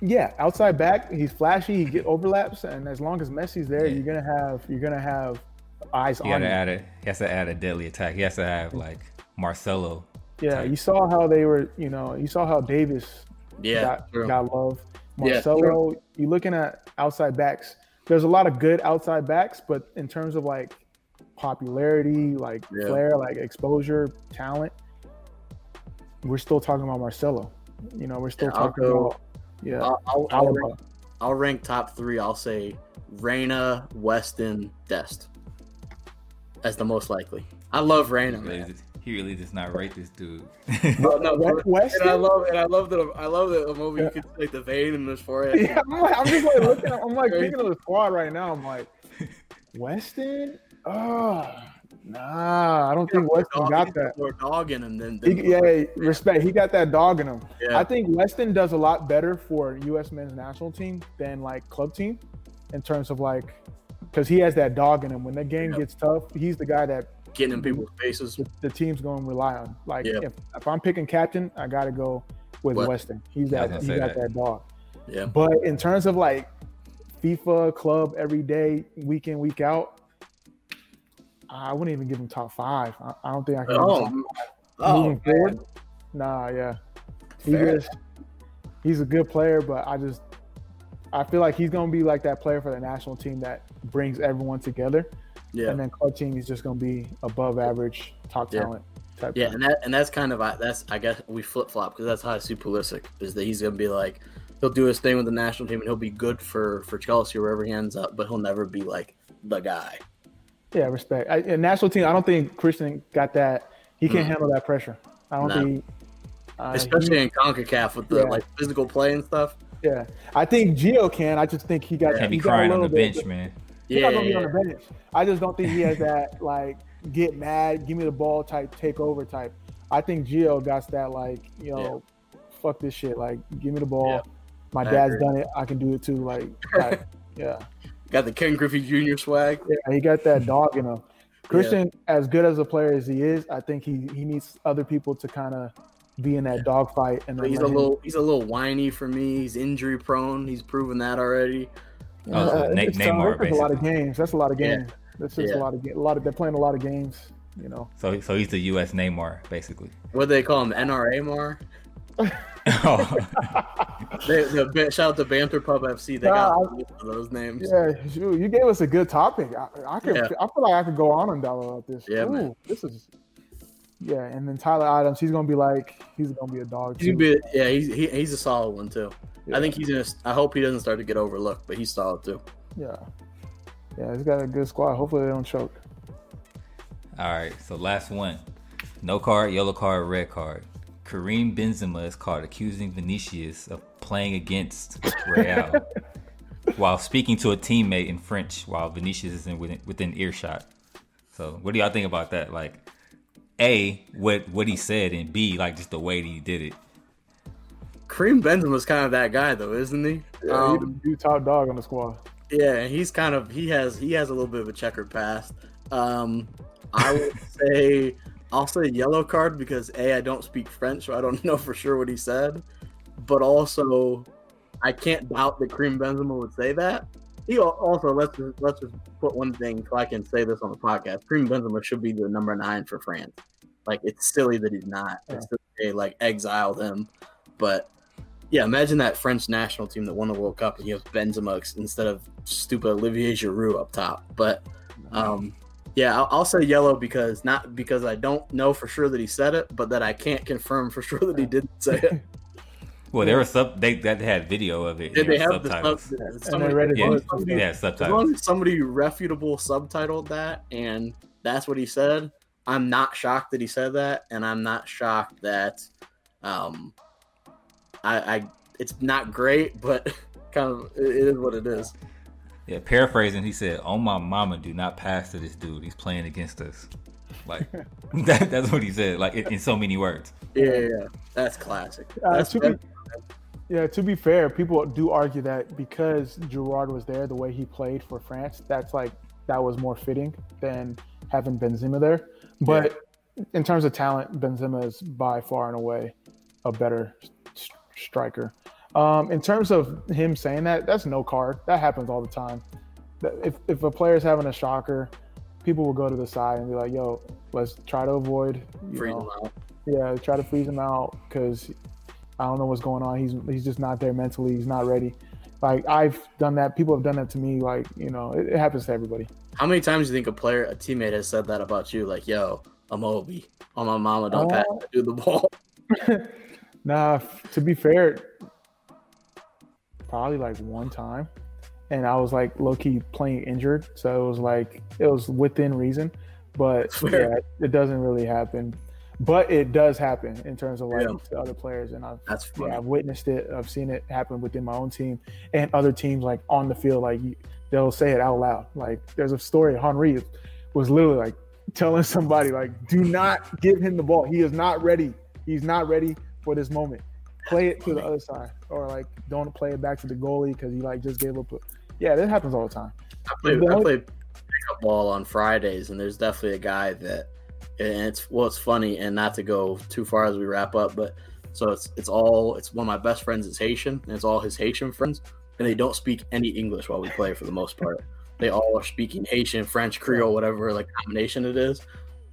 Yeah, outside back, he's flashy, he get overlaps, and as long as Messi's there, Yeah. you're gonna have you're gonna have eyes He on got to him. add a. He has to add a deadly attack. He has to have like Marcelo. Yeah, type. you saw how they were, you know, you saw how Davies Yeah, got, true. got love. Yeah, Marcelo, you're looking at outside backs. There's a lot of good outside backs, but in terms of like popularity, like Yeah. flair, like exposure, talent, we're still talking about Marcelo. You know, we're still Yeah, talking go- about yeah, I'll, I'll, I'll, rank, I'll rank top three. I'll say Reyna, Weston, Dest as the most likely. I love He Reyna, man. he really does not rate this dude. No, no, Weston? and I love and I love that I love that movie. Yeah. You could see, like the vein in his forehead. Yeah, I'm, like, I'm just like looking. At, I'm like thinking of the squad right now. I'm like, Weston. Oh, nah, I don't think Weston Dog- got that. More dog in him than, He, than yeah, respect. He got that dog in him. Yeah. I think Weston does a lot better for U.S. men's national team than like club team, in terms of like, because he has that dog in him. When the game Yeah. gets tough, he's the guy that getting in people's faces. the, the team's going to rely on. Like, Yeah. if, if I'm picking captain, I got to go with West- Weston. He's that. He gonna got say that dog. Yeah, But in terms of like FIFA club every day, week in, week out, I wouldn't even give him top five. I, I don't think I can. Oh, oh moving man. forward. Nah, yeah. He just he's a good player, but I just I feel like he's gonna be like that player for the national team that brings everyone together. yeah, And then team is just gonna be above average top Yeah. talent type. yeah, and that and that's kind of I- that's I guess we flip flop because that's how I see Pulisic is that he's gonna be like he'll do his thing with the national team and he'll be good for for Chelsea wherever he ends up, but he'll never be like the guy. Yeah, respect. I, and national team, I don't think Christian got that. He can't Mm. handle that pressure. I don't No. think. Uh, Especially he- in Concacaf with the Yeah. like physical play and stuff. yeah, I think Gio can. I just think he got. Can't be crying on the bit- bench, man. He's Yeah, not gonna yeah, be on the bench. I just don't think he has that like get mad, give me the ball type, take over type. I think Gio got that like, you know, fuck this shit. Like, give me the ball. My I dad's agree. done it. I can do it too. Like, like, yeah, Got the Ken Griffey Jr. swag. yeah. He got that dog in him. Christian, as good as a player as he is, I think he he needs other people to kind of be in that dog fight. And he's a let him- little he's a little whiny for me. He's injury prone. He's proven that already. Oh, so Uh, Ne- it's- Neymar, That's a lot of games. That's a lot of Yeah. games. That's just Yeah. a lot of ga- a lot of. They're playing a lot of games. You know. So, so he's the U.S. Neymar, basically. What do they call him? NRA Mar. oh, They, the, shout out to Banter Pub FC. They got those names. Yeah, shoot, you gave us a good topic. I, I could, Yeah. I feel like I could go on and down about this. Yeah, man. This is Yeah, and then Tyler Adams, he's gonna be like he's gonna be a dog. He's too. be, yeah, he's he, he's a solid one too. Yeah. I think he's gonna. I hope he doesn't start to get overlooked, but he's solid too. Yeah, yeah, he's got a good squad. Hopefully they don't choke. All right, so last one. No card, yellow card, red card. Karim Benzema is caught accusing Vinicius of playing against Real while speaking to a teammate in French while Vinicius is in within, within earshot. So, what do y'all think about that? Like, A, what what he said, and B, like just the way that he did it. Karim Benzema's kind of that guy though, isn't he? Yeah, Um, he's the top dog on the squad. Yeah, he's kind of he has he has a little bit of a checkered past. Um, I would say I'll say yellow card because a I don't speak French, so I don't know for sure what he said. But also, I can't doubt that Karim Benzema would say that. He also let's just, let's just put one thing so I can say this on the podcast. Karim Benzema should be the number nine for France. Like it's silly that he's not. It's that they like exiled him, but yeah, imagine that French national team that won the World Cup and you have Benzema instead of stupid Olivier Giroud up top. But um, yeah, I'll, I'll say yellow because not because I don't know for sure that he said it, but that I can't confirm for sure that he didn't say it. Well, there was sub they that had video of it. Did they were have the subtitles. sub- And somebody- read it yeah, down. somebody- yeah, as long as somebody reputable subtitled that and that's what he said, I'm not shocked that he said that, and I'm not shocked that um I, I it's not great, but kind of it is what it is. Yeah, paraphrasing, he said, "Oh my mama, do not pass to this dude. He's playing against us." Like that, that's what he said, like in, in so many words. Yeah, yeah, yeah. that's classic. Uh, That's to be, yeah, to be fair, people do argue that because Giroud was there, the way he played for France, that's like that was more fitting than having Benzema there. But in terms of talent, Benzema is by far and away a better s- striker. Um, in terms of him saying that, that's no card. That happens all the time. If if a player's having a shocker, people will go to the side and be like, "Yo, let's try to avoid." You freeze know, him out. yeah, try to freeze him out because I don't know what's going on. He's he's just not there mentally. He's not ready. Like I've done that. People have done that to me. Like you know, it, it happens to everybody. How many times do you think a player, a teammate, has said that about you? Like, "Yo, Amobi. On my mama, don't pass Oh. that dude the ball." Nah, to be fair, probably like one time, and I was like low key playing injured, so it was like it was within reason. But yeah, it doesn't really happen. But it does happen in terms of like Yeah. to other players, and I've That's. Yeah, I've witnessed it. I've seen it happen within my own team and other teams. Like on the field, like they'll say it out loud. Like there's a story. Henri was literally like telling somebody, like, "Do not give him the ball. He is not ready. He's not ready for this moment. Play it to the other side, or like don't play it back to the goalie because he like just gave up." Yeah, that happens all the time. I play, I pickup ball on Fridays, and there's definitely a guy that, and it's well, it's funny, and not to go too far as we wrap up, but so it's it's all it's one of my best friends is Haitian, and it's all his Haitian friends, and they don't speak any English while we play for the most part. They all are speaking Haitian, French, Creole, whatever like combination it is.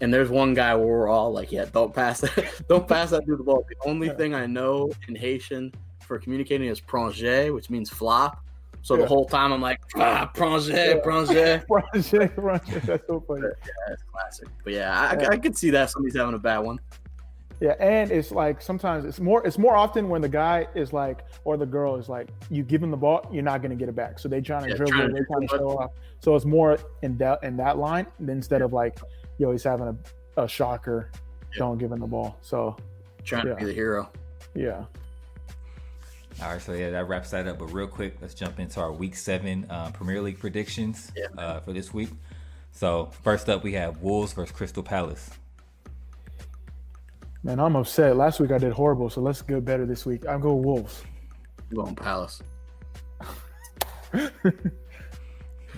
And there's one guy where we're all like, yeah, don't pass that, don't pass that through the ball. The only thing I know in Haitian for communicating is pronger, which means flop. So Yeah. the whole time I'm like, ah, pronger, Yeah. pronger. Roger, Roger, that's so funny. That's classic. But yeah, I, I, I could see that somebody's having a bad one. Yeah, and it's like sometimes it's more it's more often when the guy is like or the girl is like you give him the ball, you're not gonna get it back. So they trying to Yeah, dribble, trying they trying to show off. So it's more in that in that line instead of like, yo, he's having a, a shocker, Yeah. don't give him the ball. So Trying Yeah. to be the hero. yeah. All right, so yeah, that wraps that up. But real quick, let's jump into our Week Seven uh, Premier League predictions Yeah. uh, for this week. So first up, we have Wolves versus Crystal Palace. Man, I'm upset. Last week I did horrible, so let's get better this week. I'm going Wolves. I'm going Palace.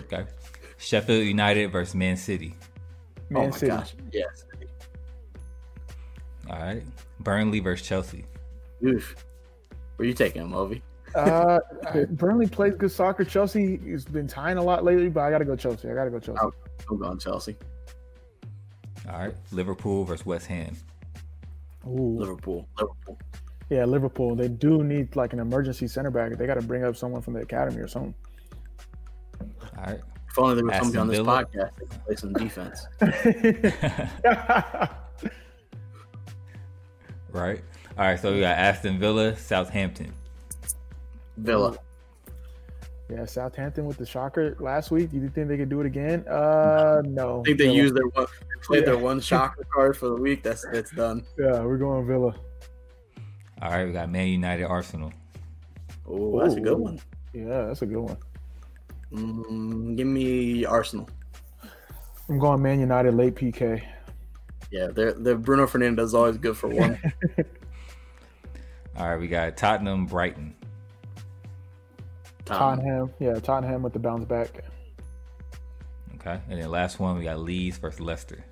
Okay, Sheffield United versus Man City. Man oh my City. gosh. Yes. All right, Burnley versus Chelsea. Oof. Where you taking him, Ovi? Uh, Burnley plays good soccer. Chelsea has been tying a lot lately, but I gotta go Chelsea. I gotta go Chelsea. Oh. I'm going Chelsea. All right, Liverpool versus West Ham. Ooh. Liverpool. Liverpool. Yeah, Liverpool. They do need like an emergency center back. They got to bring up someone from the academy or something. All right, If only there was Aston somebody on this Villa. podcast that could play some defense. Right. All right. So we got Aston Villa, Southampton. Villa. Yeah, Southampton with the shocker last week. Do you think they could do it again? Uh, no. I think they Villa. used their one, they played their one shocker card for the week. That's that's done. Yeah, we're going Villa. All right. We got Man United, Arsenal. Oh, that's a good one. Yeah, that's a good one. Mm, give me Arsenal. I'm going Man United late PK. Yeah, they're, they're Bruno Fernandes is always good for one. All right. We got Tottenham, Brighton. Tom. Tottenham. Yeah, Tottenham with the bounce back. Okay. And then last one, we got Leeds versus Leicester.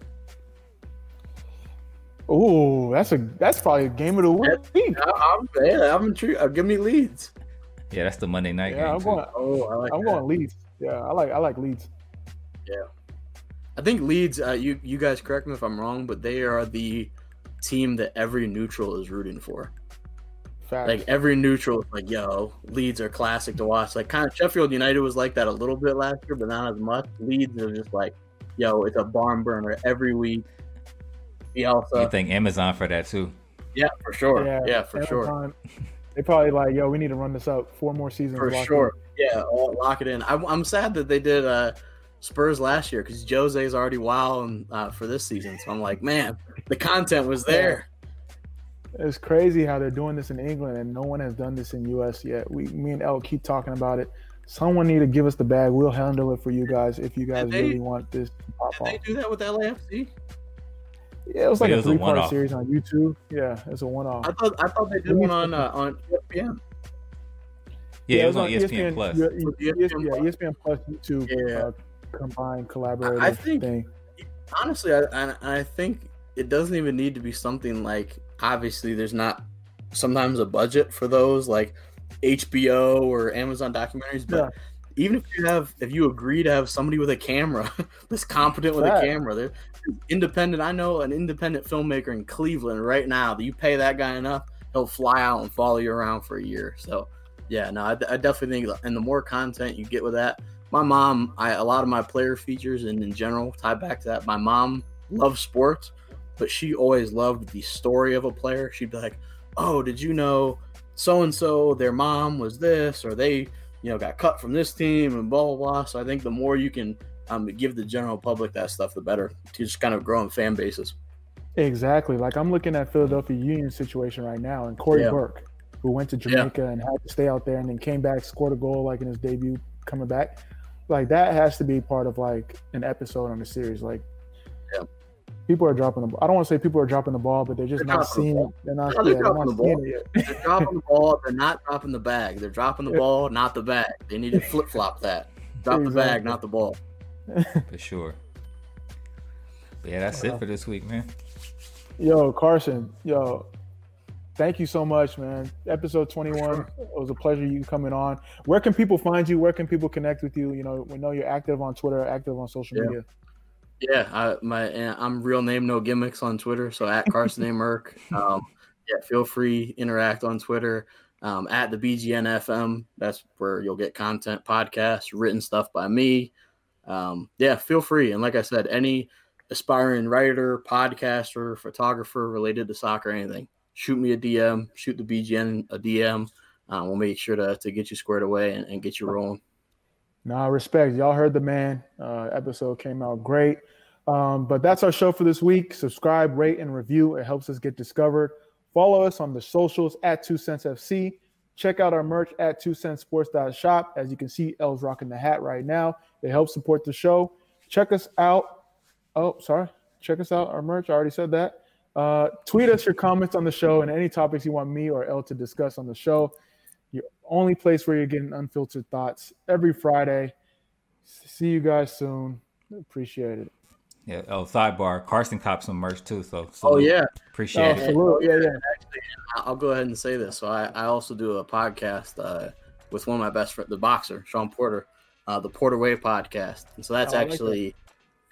Ooh, that's a that's probably a game of the week. I, I'm, yeah, I'm intrigued. Uh, give me Leeds. Yeah, that's the Monday night Yeah, game. I'm too. going. Oh, I like I'm that. going Leeds. Yeah, I like I like Leeds. Yeah, I think Leeds. Uh, you you guys correct me if I'm wrong, but they are the team that every neutral is rooting for. Facts. Like every neutral is like, yo, Leeds are classic to watch. Like kind of Sheffield United was like that a little bit last year, but not as much. Leeds are just like, yo, it's a barn burner every week. You Bielsa, think Amazon for that too? yeah, for sure, yeah, for sure. They probably like, yo, we need to run this up four more seasons. For sure. Yeah, all, lock it in. I, I'm sad that they did uh, Spurs last year because Jose is already wilding uh, for this season. So I'm like, man, the content was there. It's crazy how they're doing this in England and no one has done this in US yet. We, me and El keep talking about it. Someone need to give us the bag. We'll handle it for you guys if you guys they- really want this to pop Did off. they do that with LAFC? Yeah, it was like It a was a three part series on YouTube. Yeah, it's a one off. I thought I thought they did one on uh, on ESPN. Yeah, it was on E ESPN, Plus. Yeah, ESPN yeah, Plus. ESPN Plus YouTube Yeah. uh, combined collaborative I think- thing. Honestly, I, I I think it doesn't even need to be something like. Obviously, there's not sometimes a budget for those like HBO or Amazon documentaries, but. Yeah. Even if you have, if you agree to have somebody with a camera that's competent with a camera, they're independent. I know an independent filmmaker in Cleveland right now. That you pay that guy enough, he'll fly out and follow you around for a year. So, yeah, no, I, I definitely think, and the more content you get with that, my mom, I a lot of my player features and in general tie back to that. My mom loves sports, but she always loved the story of a player. She'd be like, "Oh, did you know so and so? Their mom was this, or they, you know, got cut from this team, and blah blah blah." So I think the more you can um, give the general public that stuff, the better to just kind of grow growing fan bases. Exactly. Like I'm looking at Philadelphia Union situation right now, and Cory Yeah. Burke, who went to Jamaica and had to stay out there, and then came back, scored a goal like in his debut, coming back. Like that has to be part of like an episode on the series. Like, Yeah. People are dropping the. ball. I don't want to say people are dropping the ball, but they're just They're not dropping the seeing it. They're not. No, they're yeah, they're dropping not the seeing ball. it yet. They're dropping the ball. They're not dropping the bag. They're dropping the ball, not the bag. They need to flip flop that. Drop the bag, not the ball. for sure. But yeah, that's it for this week, man. Yo, Carson. Yo, thank you so much, man. Episode 21. sure. It was a pleasure you coming on. Where can people find you? Where can people connect with you? You know, we know you're active on Twitter, active on social Yeah. media. Yeah, I, my I'm real name no gimmicks on Twitter. So at Carson A Merck. Um, yeah, feel free interact on Twitter. Um, at the BGN FM. That's where you'll get content, podcasts, written stuff by me. Um, yeah, feel free. And like I said, any aspiring writer, podcaster, photographer related to soccer, anything, shoot me a DM. Shoot the BGN a DM. Uh, we'll make sure to, to get you squared away and, and get you rolling. Nah, respect. Y'all heard the man. Uh, episode came out great. Um, but that's our show for this week. Subscribe, rate, and review. It helps us get discovered. Follow us on the socials at Two Cents FC. Check out our merch at Two Cents Sports Shop. As you can see, L's rocking the hat right now. They help support the show. Check us out. Oh, sorry. Check us out. Our merch. I already said that. Uh, tweet us your comments on the show and any topics you want me or L to discuss on the show. Your only place where you're getting unfiltered thoughts every Friday. See you guys soon. Appreciate it. Yeah. Oh, sidebar. Carson copped some merch too, so Oh salute. yeah, Oh, appreciate it. salute. Yeah, yeah. Actually, I'll go ahead and say this. So I, I also do a podcast uh, with one of my best friends, the boxer Shawn Porter, uh, the Porter Way podcast, and so that's Oh, I like actually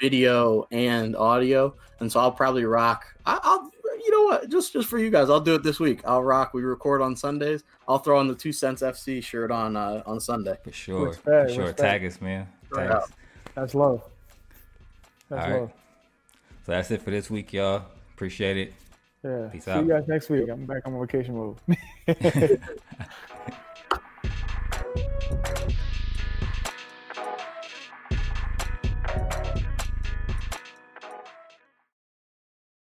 video and audio. And so I'll probably rock. I, I'll, you know what? Just just for you guys, I'll do it this week. I'll rock. We record on Sundays. I'll throw on the two cents FC shirt on uh, on Sunday. For sure. Respect, for sure. respect. Tag us, man. Tag us. That's love. That's All right. love. So that's it for this week, y'all. Appreciate it. Yeah. Peace out. See out. you guys next week. I'm back on vacation mode.